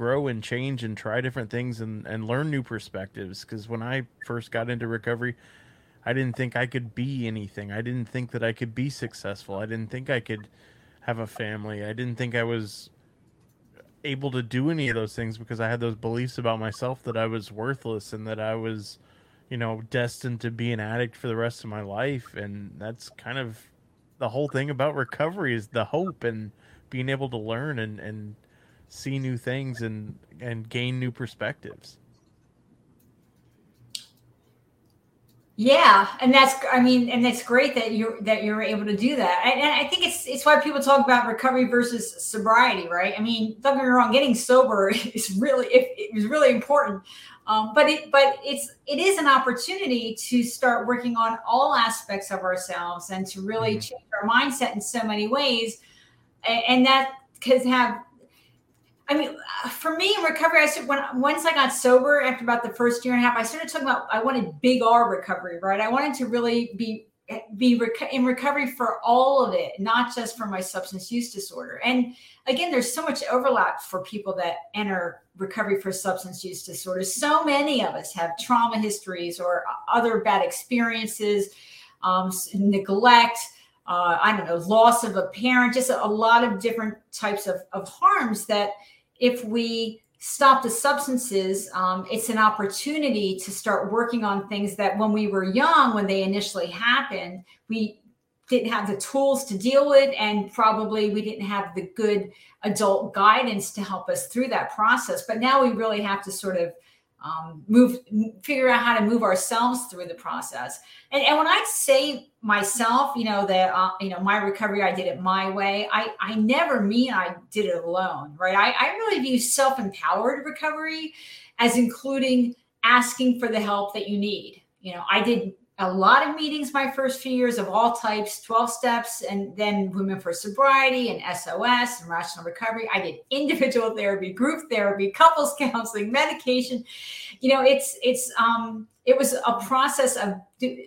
grow and change and try different things and, and learn new perspectives. Because when I first got into recovery, I didn't think I could be anything. I didn't think that I could be successful. I didn't think I could have a family. I didn't think I was able to do any of those things because I had those beliefs about myself that I was worthless and that I was, you know, destined to be an addict for the rest of my life. And that's kind of the whole thing about recovery is the hope and being able to learn and, and see new things and, and gain new perspectives. Yeah, and that's I mean, and it's great that you're that you're able to do that. And, and, I think it's it's why people talk about recovery versus sobriety, right? I mean, don't get me wrong, getting sober is really it, it was really important. Um, but it but it's it is an opportunity to start working on all aspects of ourselves and to really mm-hmm. change our mindset in so many ways, and, and that can have I mean, for me recovery, I said when once I got sober after about the first year and a half, I started talking about I wanted big R recovery, right? I wanted to really be be rec- in recovery for all of it, not just for my substance use disorder. And again, there's so much overlap for people that enter recovery for substance use disorders. So many of us have trauma histories or other bad experiences, um, neglect. Uh, I don't know, loss of a parent, just a, a lot of different types of, of harms that if we stop the substances, um, it's an opportunity to start working on things that when we were young, when they initially happened, we didn't have the tools to deal with, and probably we didn't have the good adult guidance to help us through that process. But now we really have to sort of um, move, figure out how to move ourselves through the process. And, and when I say myself, you know, that, uh, you know, my recovery, I did it my way. I, I never mean I did it alone, right? I, I really view self-empowered recovery as including asking for the help that you need. You know, I did a lot of meetings my first few years of all types 12 steps and then women for sobriety and sos and rational recovery. I did individual therapy group therapy couples counseling medication. You know it's it's um it was a process of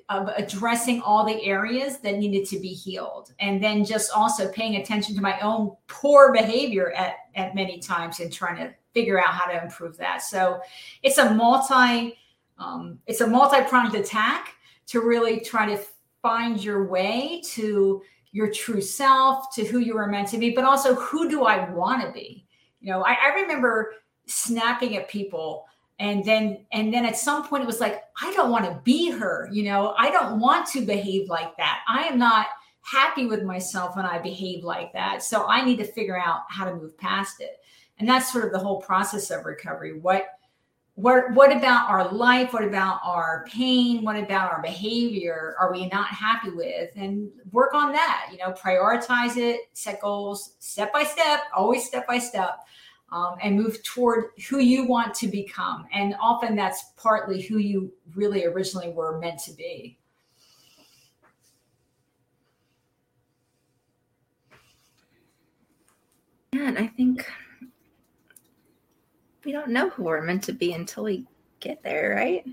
of addressing all the areas that needed to be healed and then just also paying attention to my own poor behavior at at many times and trying to figure out how to improve that. So it's a multi um, it's a multi-pronged attack to really try to find your way to your true self, to who you were meant to be, but also who do I want to be? You know, I, I remember snapping at people and then and then at some point it was like i don't want to be her you know? I don't want to behave like that. I am not happy with myself when i behave like that. So i need to figure out how to move past it. And that's sort of the whole process of recovery. What what what about our life? What about our pain? What about our behavior are we not happy with? And work on that you know prioritize it set goals step by step always step by step um, and move toward who you want to become. And often that's partly who you really originally were meant to be. Yeah and i think we don't know who we're meant to be until we get there, right?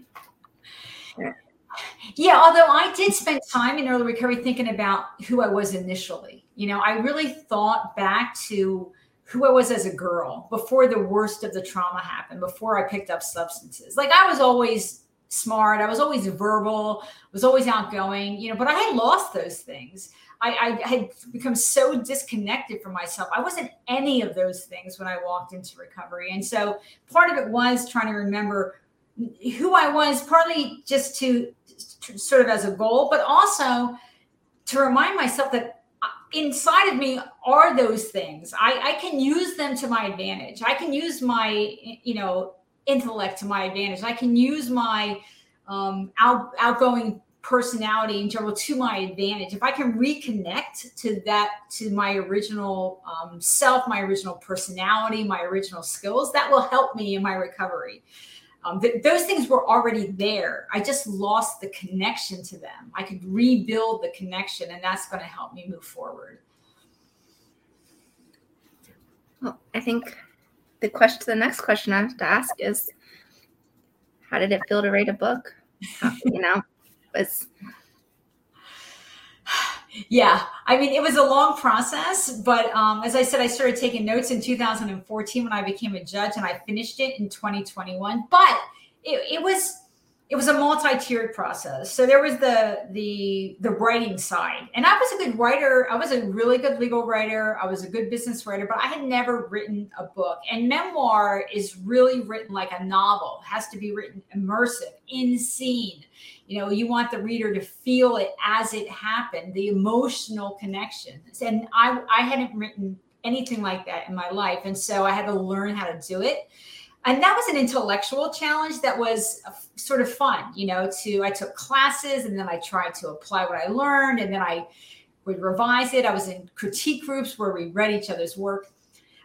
Yeah. although I did spend time in early recovery thinking about who I was initially. You know, I really thought back to who I was as a girl before the worst of the trauma happened, before I picked up substances. Like I was always smart, I was always verbal, was always outgoing, you know, but I had lost those things. I, I, had become so disconnected from myself. I wasn't any of those things when I walked into recovery. And so part of it was trying to remember who I was, partly just to, to sort of as a goal, but also to remind myself that inside of me are those things. I, I can use them to my advantage. I can use my, you know, intellect to my advantage. I can use my um, out, outgoing personality in general to my advantage. If i can reconnect to that to my original um, self my original personality my original skills that will help me in my recovery. Um, th- those things were already there. I just lost the connection to them. I could rebuild the connection and that's going to help me move forward. Well i think the question the next question i have to ask is how did it feel to write a book? You know was yeah i mean it was a long process but um, as i said i started taking notes in 2014 when i became a judge and i finished it in 2021 but it, it was it was a multi-tiered process. So there was the the the writing side, and I was a good writer. I was a really good legal writer. I was a good business writer, but I had never written a book. And memoir is really written like a novel. It has to be written immersive, in scene. You know, you want the reader to feel it as it happened, the emotional connections. And I I hadn't written anything like that in my life, and so I had to learn how to do it. And that was an intellectual challenge that was sort of fun you know to i took classes and then i tried to apply what i learned and then i would revise it. I was in critique groups where we read each other's work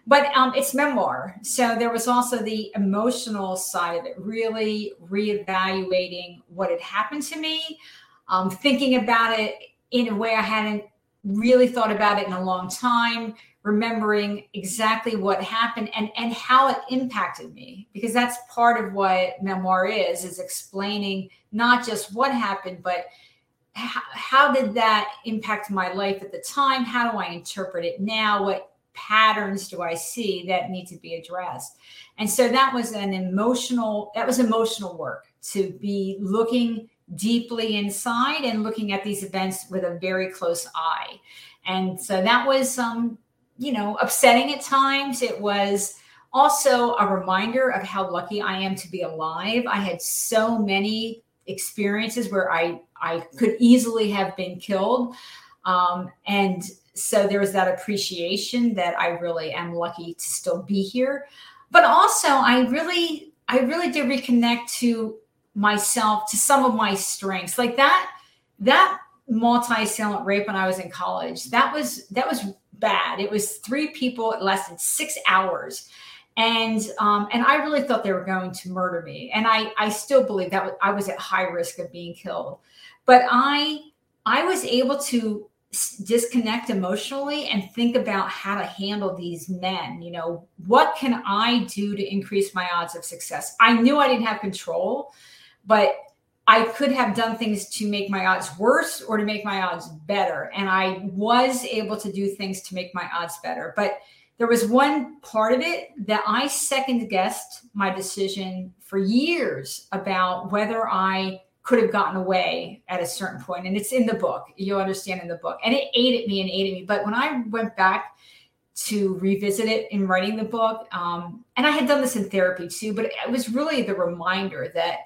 but um, it's memoir. So there was also the emotional side of it really reevaluating what had happened to me um, thinking about it in a way i hadn't really thought about it in a long time remembering exactly what happened and and how it impacted me. Because that's part of what memoir is is explaining not just what happened but how, how did that impact my life at the time? How do i interpret it now? What patterns do i see that need to be addressed and so that was an emotional that was emotional work to be looking deeply inside and looking at these events with a very close eye and so that was um, you know, upsetting at times. It was also a reminder of how lucky I am to be alive. I had so many experiences where I I could easily have been killed. Um, and so there was that appreciation that I really am lucky to still be here. But also I really I really did reconnect to myself to some of my strengths. Like that that multi-assailant rape when I was in college. That was that was bad. It was three people. It lasted six hours, and um, and I really thought they were going to murder me. And I I still believe that I was at high risk of being killed, but I I was able to disconnect emotionally and think about how to handle these men you know what can i do to increase my odds of success i knew i didn't have control but I could have done things to make my odds worse or to make my odds better. And I was able to do things to make my odds better. But there was one part of it that I second guessed my decision for years about whether I could have gotten away at a certain point. And it's in the book. You'll understand in the book. And it ate at me and ate at me. But when I went back to revisit it in writing the book, um, and I had done this in therapy too, but it was really the reminder that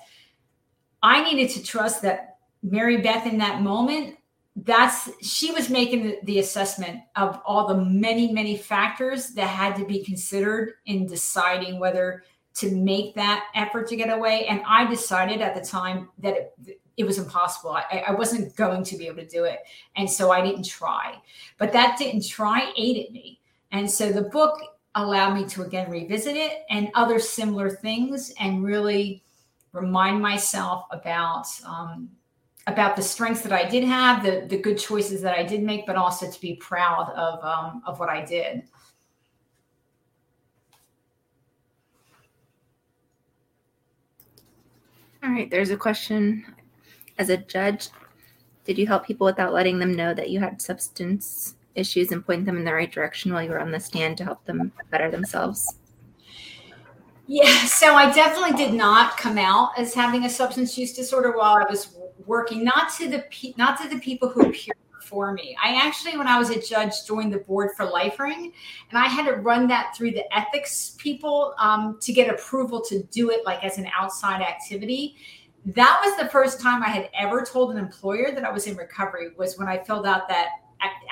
I needed to trust that Mary Beth in that moment, that's she was making the, the, assessment of all the many, many factors that had to be considered in deciding whether to make that effort to get away. And I decided at the time that it, it was impossible. I, I, wasn't going to be able to do it. And so I didn't try. But that didn't try ate at me. And so the book allowed me to again revisit it and other similar things and really remind myself about um, about the strengths that I did have, the the good choices that I did make, but also to be proud of um, of what I did. All right, there's a question. As a judge, did you help people without letting them know that you had substance issues and point them in the right direction while you were on the stand to help them better themselves? Yeah, so I definitely did not come out as having a substance use disorder while I was working. Not to the not to the people who appeared before me. I actually, when I was a judge, joined the board for LifeRing, and I had to run that through the ethics people um, to get approval to do it like as an outside activity. That was the first time I had ever told an employer that I was in recovery. Was when I filled out that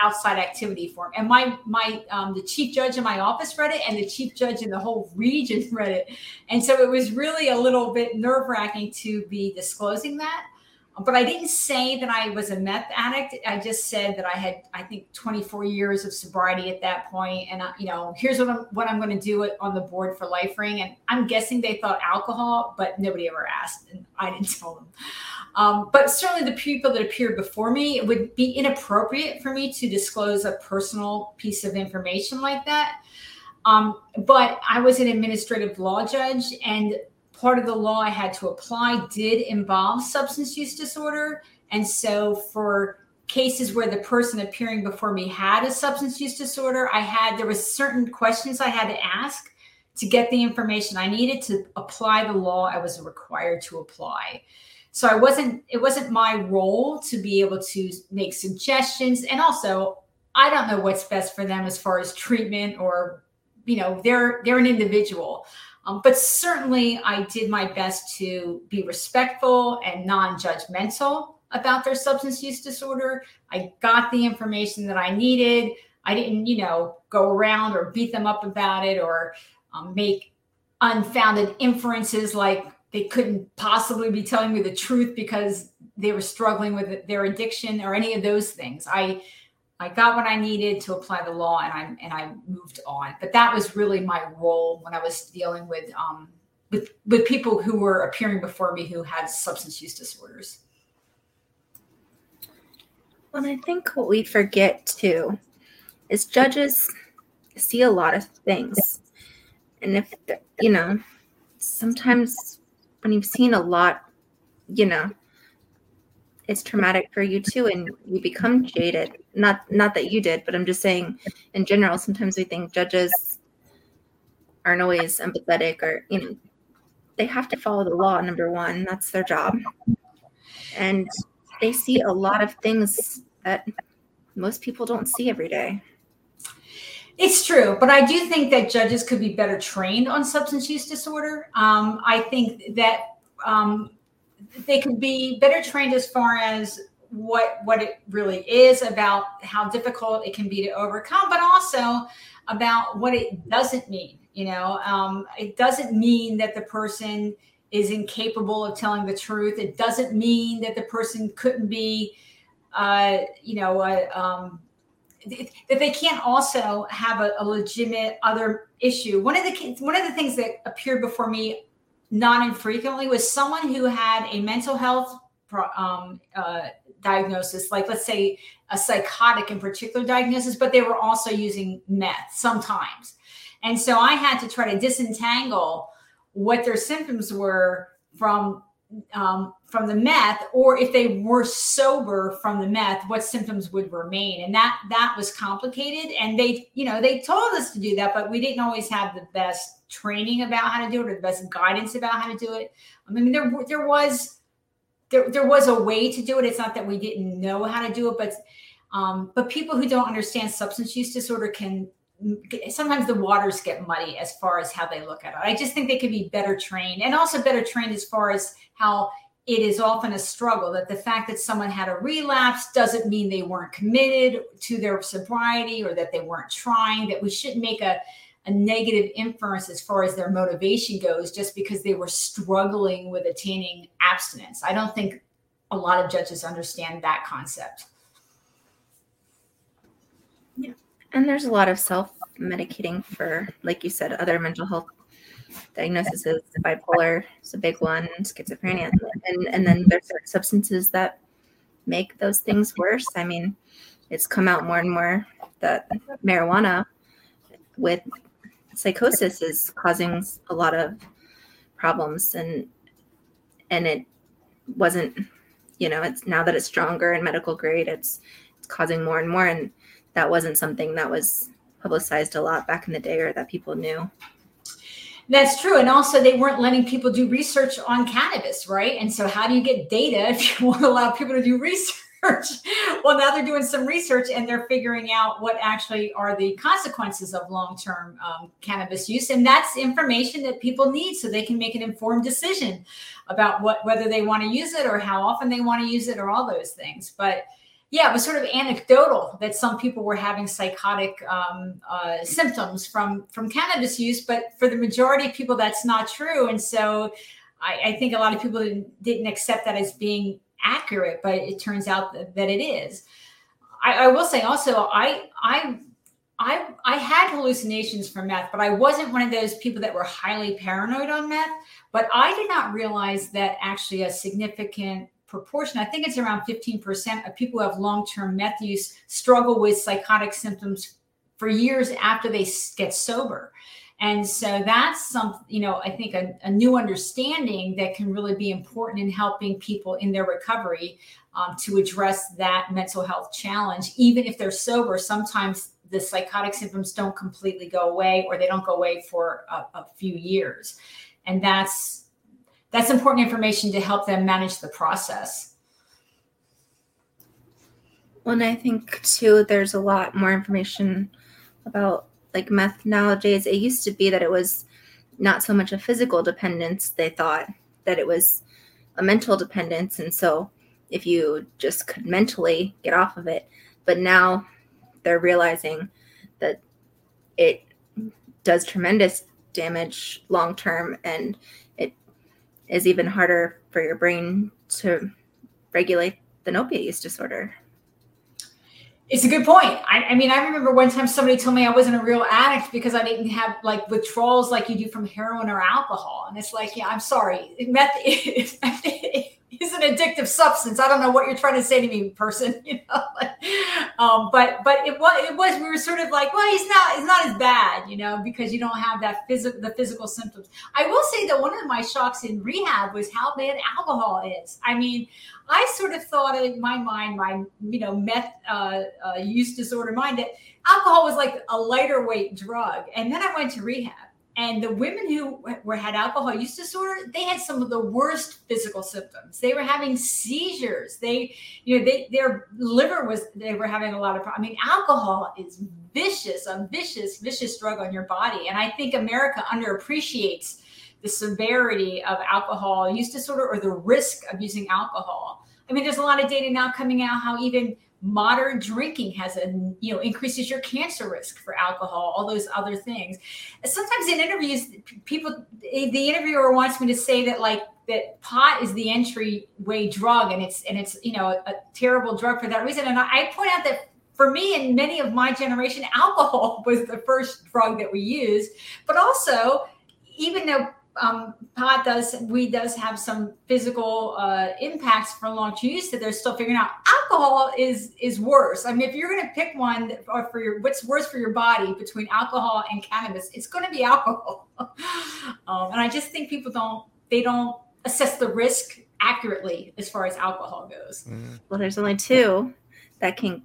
outside activity form. And my my um, the chief judge in my office read it, and the chief judge in the whole region read it. And so it was really a little bit nerve wracking to be disclosing that. But I didn't say that I was a meth addict. I just said that I had, I think, 24 years of sobriety at that point. And, I, you know, here's what I'm, what I'm going to do on the board for LifeRing. And I'm guessing they thought alcohol, but nobody ever asked. And I didn't tell them. Um, but certainly the people that appeared before me, it would be inappropriate for me to disclose a personal piece of information like that. Um, but I was an administrative law judge, and part of the law I had to apply did involve substance use disorder. And so for cases where the person appearing before me had a substance use disorder, I had there was certain questions I had to ask to get the information I needed to apply the law I was required to apply. So i wasn't it wasn't my role to be able to make suggestions. And also i don't know what's best for them as far as treatment or you know they're they're an individual um, but certainly i did my best to be respectful and non-judgmental about their substance use disorder i got the information that i needed i didn't you know go around or beat them up about it or um, make unfounded inferences like they couldn't possibly be telling me the truth because they were struggling with their addiction or any of those things. I I got what I needed to apply the law and I and I moved on. But that was really my role when I was dealing with um with with people who were appearing before me who had substance use disorders. Well, I think what we forget too is judges see a lot of things. And if, you know, sometimes when you've seen a lot, you know, it's traumatic for you too and you become jaded. Not not that you did, but I'm just saying in general, sometimes we think judges aren't always empathetic or, you know, they have to follow the law, number one. That's their job. And they see a lot of things that most people don't see every day. It's true, but I do think that judges could be better trained on substance use disorder. Um, I think that um, they could be better trained as far as what what it really is about how difficult it can be to overcome, but also about what it doesn't mean. You know, um, it doesn't mean that the person is incapable of telling the truth. It doesn't mean that the person couldn't be, uh, you know, uh, um, that they can't also have a, a, legitimate other issue. One of the one of the things that appeared before me not infrequently was someone who had a mental health um, uh, diagnosis, like let's say a psychotic in particular diagnosis, but they were also using meth sometimes. And so I had to try to disentangle what their symptoms were from um, from the meth, or if they were sober from the meth, what symptoms would remain, and that that was complicated. And they, you know, they told us to do that, but we didn't always have the best training about how to do it or the best guidance about how to do it. I mean, there there was there there was a way to do it. It's not that we didn't know how to do it, but um, but people who don't understand substance use disorder can sometimes the waters get muddy as far as how they look at it. I just think they could be better trained and also better trained as far as how it is often a struggle that the fact that someone had a relapse doesn't mean they weren't committed to their sobriety or that they weren't trying that we shouldn't make a a negative inference as far as their motivation goes just because they were struggling with attaining abstinence. I don't think a lot of judges understand that concept. Yeah. And there's a lot of self medicating for, like you said, other mental health diagnoses. Bipolar is a big one, schizophrenia, and and then there's certain substances that make those things worse. I mean, it's come out more and more that marijuana with psychosis is causing a lot of problems and and it wasn't you know it's now that it's stronger and medical grade it's it's causing more and more and that wasn't something that was publicized a lot back in the day or that people knew that's true. And also, they weren't letting people do research on cannabis, right? And so, how do you get data if you want to allow people to do research? well, now they're doing some research and they're figuring out what actually are the consequences of long term um, cannabis use. And that's information that people need so they can make an informed decision about what whether they want to use it or how often they want to use it or all those things. But yeah, it was sort of anecdotal that some people were having psychotic um, uh, symptoms from from cannabis use, but for the majority of people, that's not true. And so, I, I think a lot of people didn't, didn't, accept that as being accurate, but it turns out that, that it is. I, I will say also, I I I I had hallucinations from meth, but I wasn't one of those people that were highly paranoid on meth. But I did not realize that actually a significant proportion, I think it's around 15% of people who have long term meth use struggle with psychotic symptoms for years after they get sober. And so that's some, you know, I think a, a new understanding that can really be important in helping people in their recovery um, to address that mental health challenge. Even if they're sober, sometimes the psychotic symptoms don't completely go away or they don't go away for a, a few years. And that's that's important information to help them manage the process. Well, and I think too, there's a lot more information about like meth nowadays. It used to be that it was not so much a physical dependence, they thought that it was a mental dependence. And so if you just could mentally get off of it, but now they're realizing that it does tremendous damage long term and is even harder for your brain to regulate than opiate use disorder. It's a good point. I, I, mean, I remember one time somebody told me I wasn't a real addict because I didn't have like withdrawals like you do from heroin or alcohol. And it's like, yeah, I'm sorry. Meth is, is an addictive substance. I don't know what you're trying to say to me, person. You know, um, but but it was it was we were sort of like, well, he's not he's not as bad, you know, because you don't have that physical the physical symptoms. I will say that one of my shocks in rehab was how bad alcohol is. I mean, I sort of thought in my mind, my you know meth uh, uh, use disorder mind that alcohol was like a lighter weight drug, and then I went to rehab and the women who were had alcohol use disorder they had some of the worst physical symptoms. They were having seizures. They you know they their liver was they were having a lot of i mean alcohol is vicious a vicious vicious drug on your body. And i think america underappreciates the severity of alcohol use disorder or the risk of using alcohol. I mean there's a lot of data now coming out how even moderate drinking has a you know increases your cancer risk for alcohol all those other things. Sometimes in interviews people the interviewer wants me to say that like that pot is the entryway drug and it's and it's you know a, a terrible drug for that reason. And I, I point out that for me and many of my generation alcohol was the first drug that we used. But also even though um, pot does weed does have some physical uh, impacts for long term use that they're still figuring out. Alcohol is is worse. I mean, if you're going to pick one or for your what's worse for your body between alcohol and cannabis, it's going to be alcohol. um, and I just think people don't they don't assess the risk accurately as far as alcohol goes. Mm. Well, there's only two that can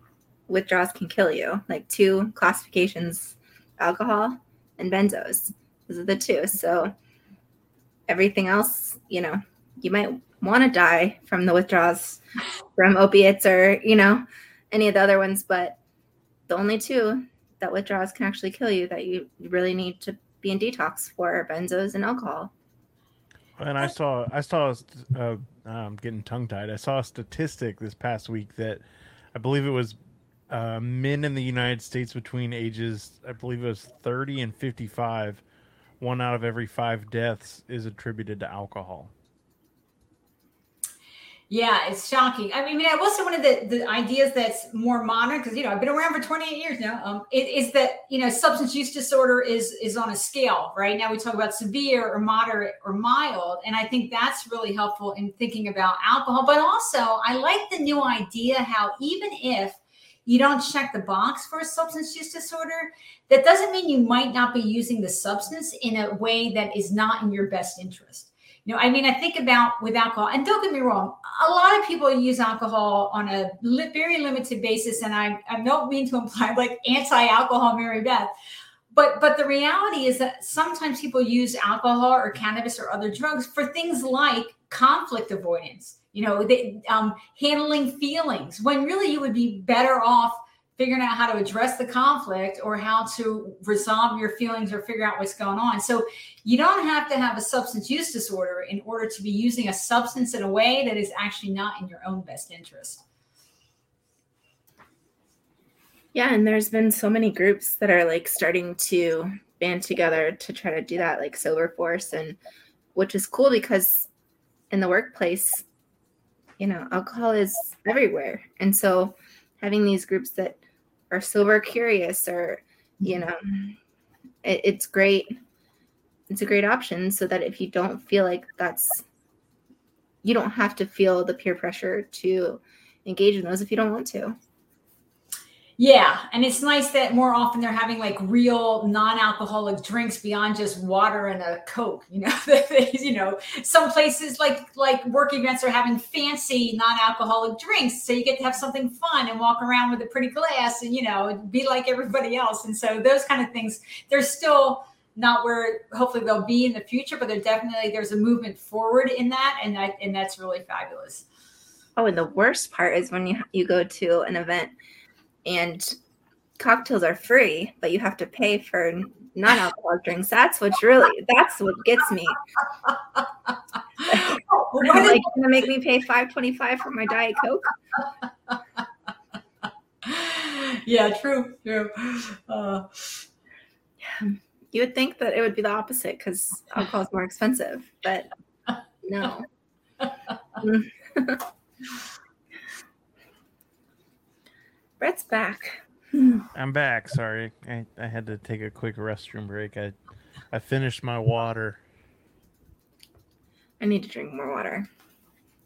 withdrawals can kill you, like two classifications: alcohol and benzos. Those are the two. So everything else, you know, you might want to die from the withdrawals from opiates or, you know, any of the other ones, but the only two that withdrawals can actually kill you that you really need to be in detox for benzos and alcohol. And I saw, I saw, uh, I'm getting tongue tied. I saw a statistic this past week that I believe it was uh, men in the United States between ages, I believe it was 30 and 55, one out of every five deaths is attributed to alcohol. Yeah, it's shocking. I mean, I say one of the, the ideas that's more modern because you know I've been around for 28 years now. Um, it, is that you know substance use disorder is is on a scale. Right now we talk about severe or moderate or mild, and I think that's really helpful in thinking about alcohol. But also, I like the new idea how even if you don't check the box for a substance use disorder, that doesn't mean you might not be using the substance in a way that is not in your best interest. You know, I mean, I think about with alcohol, and don't get me wrong, a lot of people use alcohol on a li- very limited basis, and I, I don't mean to imply like anti-alcohol Mary Beth, but but the reality is that sometimes people use alcohol or cannabis or other drugs for things like conflict avoidance, you know, they, um, handling feelings, when really you would be better off figuring out how to address the conflict or how to resolve your feelings or figure out what's going on. So you don't have to have a substance use disorder in order to be using a substance in a way that is actually not in your own best interest. Yeah, and there's been so many groups that are like starting to band together to try to do that, like Sober Force, and which is cool because in the workplace, you know, alcohol is everywhere. And so having these groups that are sober curious or you mm-hmm. know it, it's great. It's a great option so that if you don't feel like that's you don't have to feel the peer pressure to engage in those if you don't want to yeah, and it's nice that more often they're having like real non-alcoholic drinks beyond just water and a coke. You know, you know, some places like like work events are having fancy non-alcoholic drinks, so you get to have something fun and walk around with a pretty glass and you know be like everybody else. And so those kind of things, they're still not where hopefully they'll be in the future, but they're definitely there's a movement forward in that, and that and that's really fabulous. Oh, and the worst part is when you you go to an event and cocktails are free, but you have to pay for non-alcoholic drinks. That's what's really that's what gets me. Like gonna make me pay five twenty five for my diet coke? yeah, true, true. Uh, you would think that it would be the opposite because alcohol is more expensive, but no. Brett's back. I'm back. Sorry, I, I had to take a quick restroom break. I I finished my water. I need to drink more water.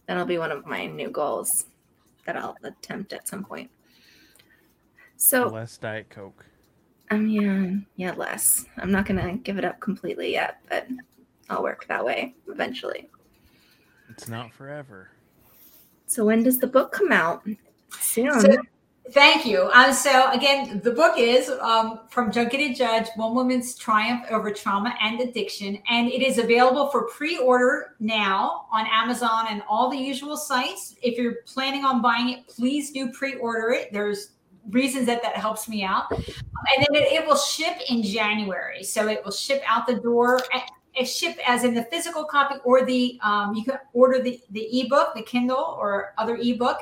That'll be one of my new goals that I'll attempt at some point. So less diet coke. Um yeah, yeah, less. I'm not gonna give it up completely yet, but I'll work that way eventually. It's not forever. So when does the book come out? Soon. So- Thank you. Um, so again, the book is um, from Junkie to Judge: One Woman's Triumph Over Trauma and Addiction, and it is available for pre-order now on Amazon and all the usual sites. If you're planning on buying it, please do pre-order it. There's reasons that that helps me out, and then it, it will ship in January. So it will ship out the door ship as in the physical copy or the um, you can order the the ebook the kindle or other ebook.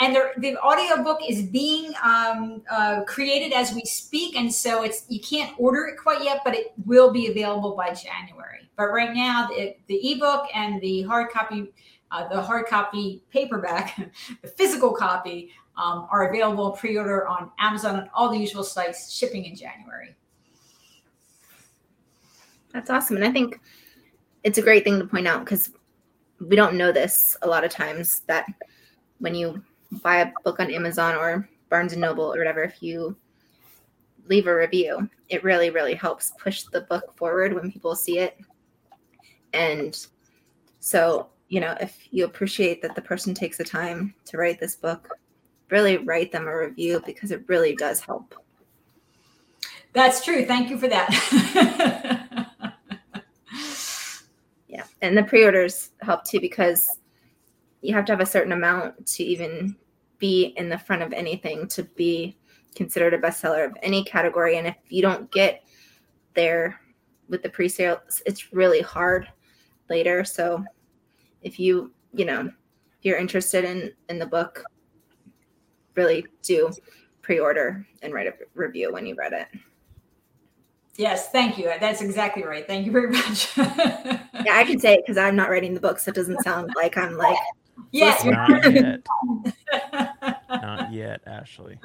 And the, the audiobook is being um, uh, created as we speak. And so it's you can't order it quite yet but it will be available by january. But right now the, the ebook and the hard copy uh, the hard copy paperback the physical copy um, are available pre-order on amazon and all the usual sites shipping in january that's awesome. And I think it's a great thing to point out because we don't know this a lot of times that when you buy a book on Amazon or Barnes and Noble or whatever, if you leave a review, it really, really helps push the book forward when people see it. And so, you know, if you appreciate that the person takes the time to write this book, really write them a review because it really does help. That's true. Thank you for that. and the pre-orders help too because you have to have a certain amount to even be in the front of anything to be considered a bestseller of any category and if you don't get there with the pre-sales it's really hard later so if you you know if you're interested in in the book really do pre-order and write a review when you read it. Yes, thank you. That's exactly right. Thank you very much. yeah, I can say it because I'm not writing the book, so it doesn't sound like I'm like. Yes, not yet. not yet, Ashley.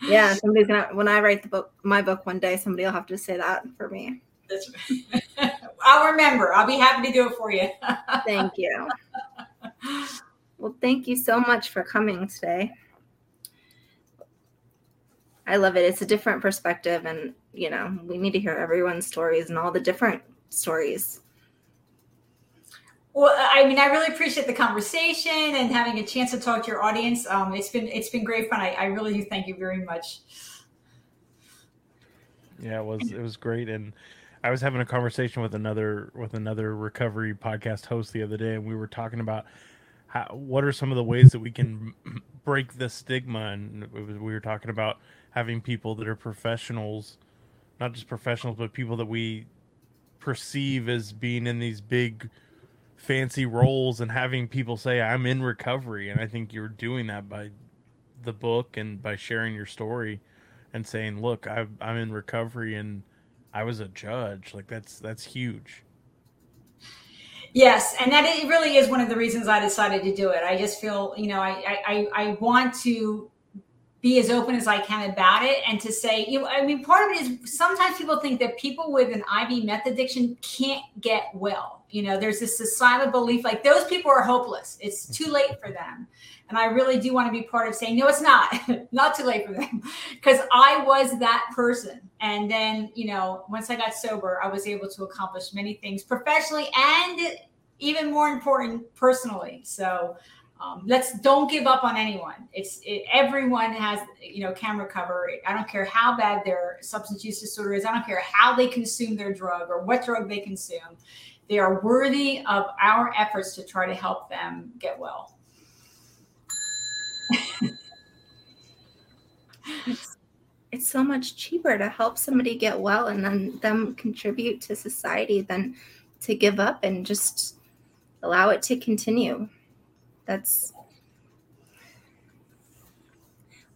Yeah, somebody's gonna. When I write the book, my book one day, somebody will have to say that for me. That's right. I'll remember. I'll be happy to do it for you. thank you. Well, thank you so much for coming today. I love it. It's a different perspective, and you know, we need to hear everyone's stories and all the different stories. Well, I mean, I really appreciate the conversation and having a chance to talk to your audience. Um, it's been it's been great fun. I, I really do thank you very much. Yeah, it was it was great, and I was having a conversation with another with another recovery podcast host the other day, and we were talking about how what are some of the ways that we can break the stigma, and was, we were talking about having people that are professionals, not just professionals, but people that we perceive as being in these big fancy roles and having people say I'm in recovery and I think you're doing that by the book and by sharing your story and saying look i am in recovery and I was a judge. Like that's that's huge. Yes and that it really is one of the reasons I decided to do it. I just feel you know I I, I want to be as open as I can about it and to say, you know, I mean, part of it is sometimes people think that people with an IV meth addiction can't get well. You know, there's this societal belief like those people are hopeless. It's too late for them. And I really do want to be part of saying, no, it's not, not too late for them. Because I was that person. And then, you know, once I got sober, I was able to accomplish many things professionally and even more important, personally. So um, let's don't give up on anyone. It's it, everyone has you know can recover. I don't care how bad their substance use disorder is. I don't care how they consume their drug or what drug they consume. They are worthy of our efforts to try to help them get well. it's, it's so much cheaper to help somebody get well and then them contribute to society than to give up and just allow it to continue that's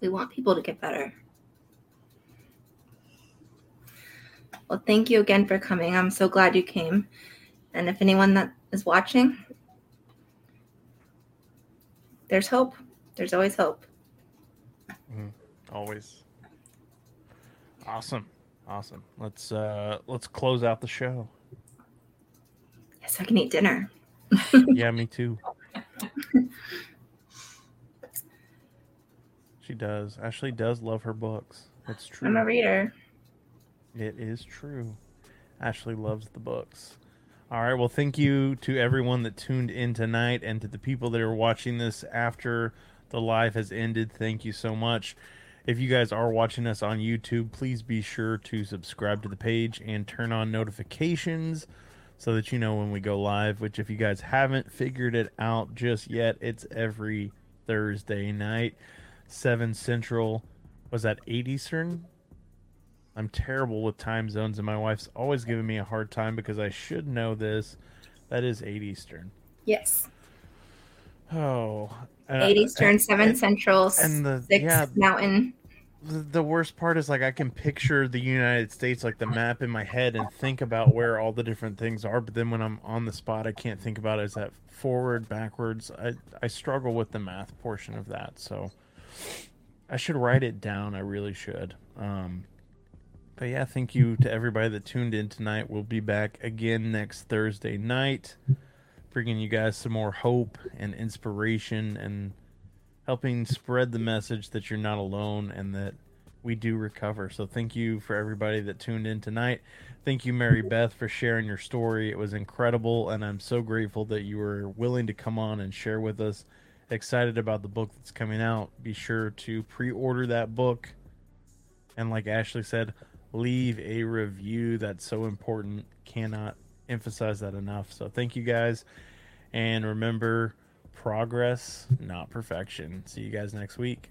we want people to get better. Well, thank you again for coming. I'm so glad you came. And if anyone that is watching, there's hope. There's always hope. Mm, always. Awesome. Awesome. Let's uh let's close out the show. Yes, I can eat dinner. yeah, me too. she does. Ashley does love her books. That's true. I'm a reader. It is true. Ashley loves the books. All right. Well, thank you to everyone that tuned in tonight and to the people that are watching this after the live has ended. Thank you so much. If you guys are watching us on YouTube, please be sure to subscribe to the page and turn on notifications so that you know when we go live. Which, if you guys haven't figured it out just yet, it's every Thursday night, 7 Central. Was that 8 Eastern? I'm terrible with time zones, and my wife's always giving me a hard time because I should know this. That is 8 Eastern. Yes. Oh. Uh, 8 Eastern, and, 7 Central, and the, 6 yeah, Mountain the worst part is like I can picture the United States like the map in my head and think about where all the different things are, but then when I'm on the spot, I can't think about it. Is that forward, backwards? I I struggle with the math portion of that, so I should write it down. I really should. Um, but yeah, thank you to everybody that tuned in tonight. We'll be back again next Thursday night, bringing you guys some more hope and inspiration and helping spread the message that you're not alone and that we do recover. So thank you for everybody that tuned in tonight. Thank you, Mary Beth, for sharing your story. It was incredible, and I'm so grateful that you were willing to come on and share with us. Excited about the book that's coming out. Be sure to pre order that book. And like Ashley said, leave a review. That's so important. Cannot emphasize that enough. So thank you guys. And remember, progress, not perfection. See you guys next week.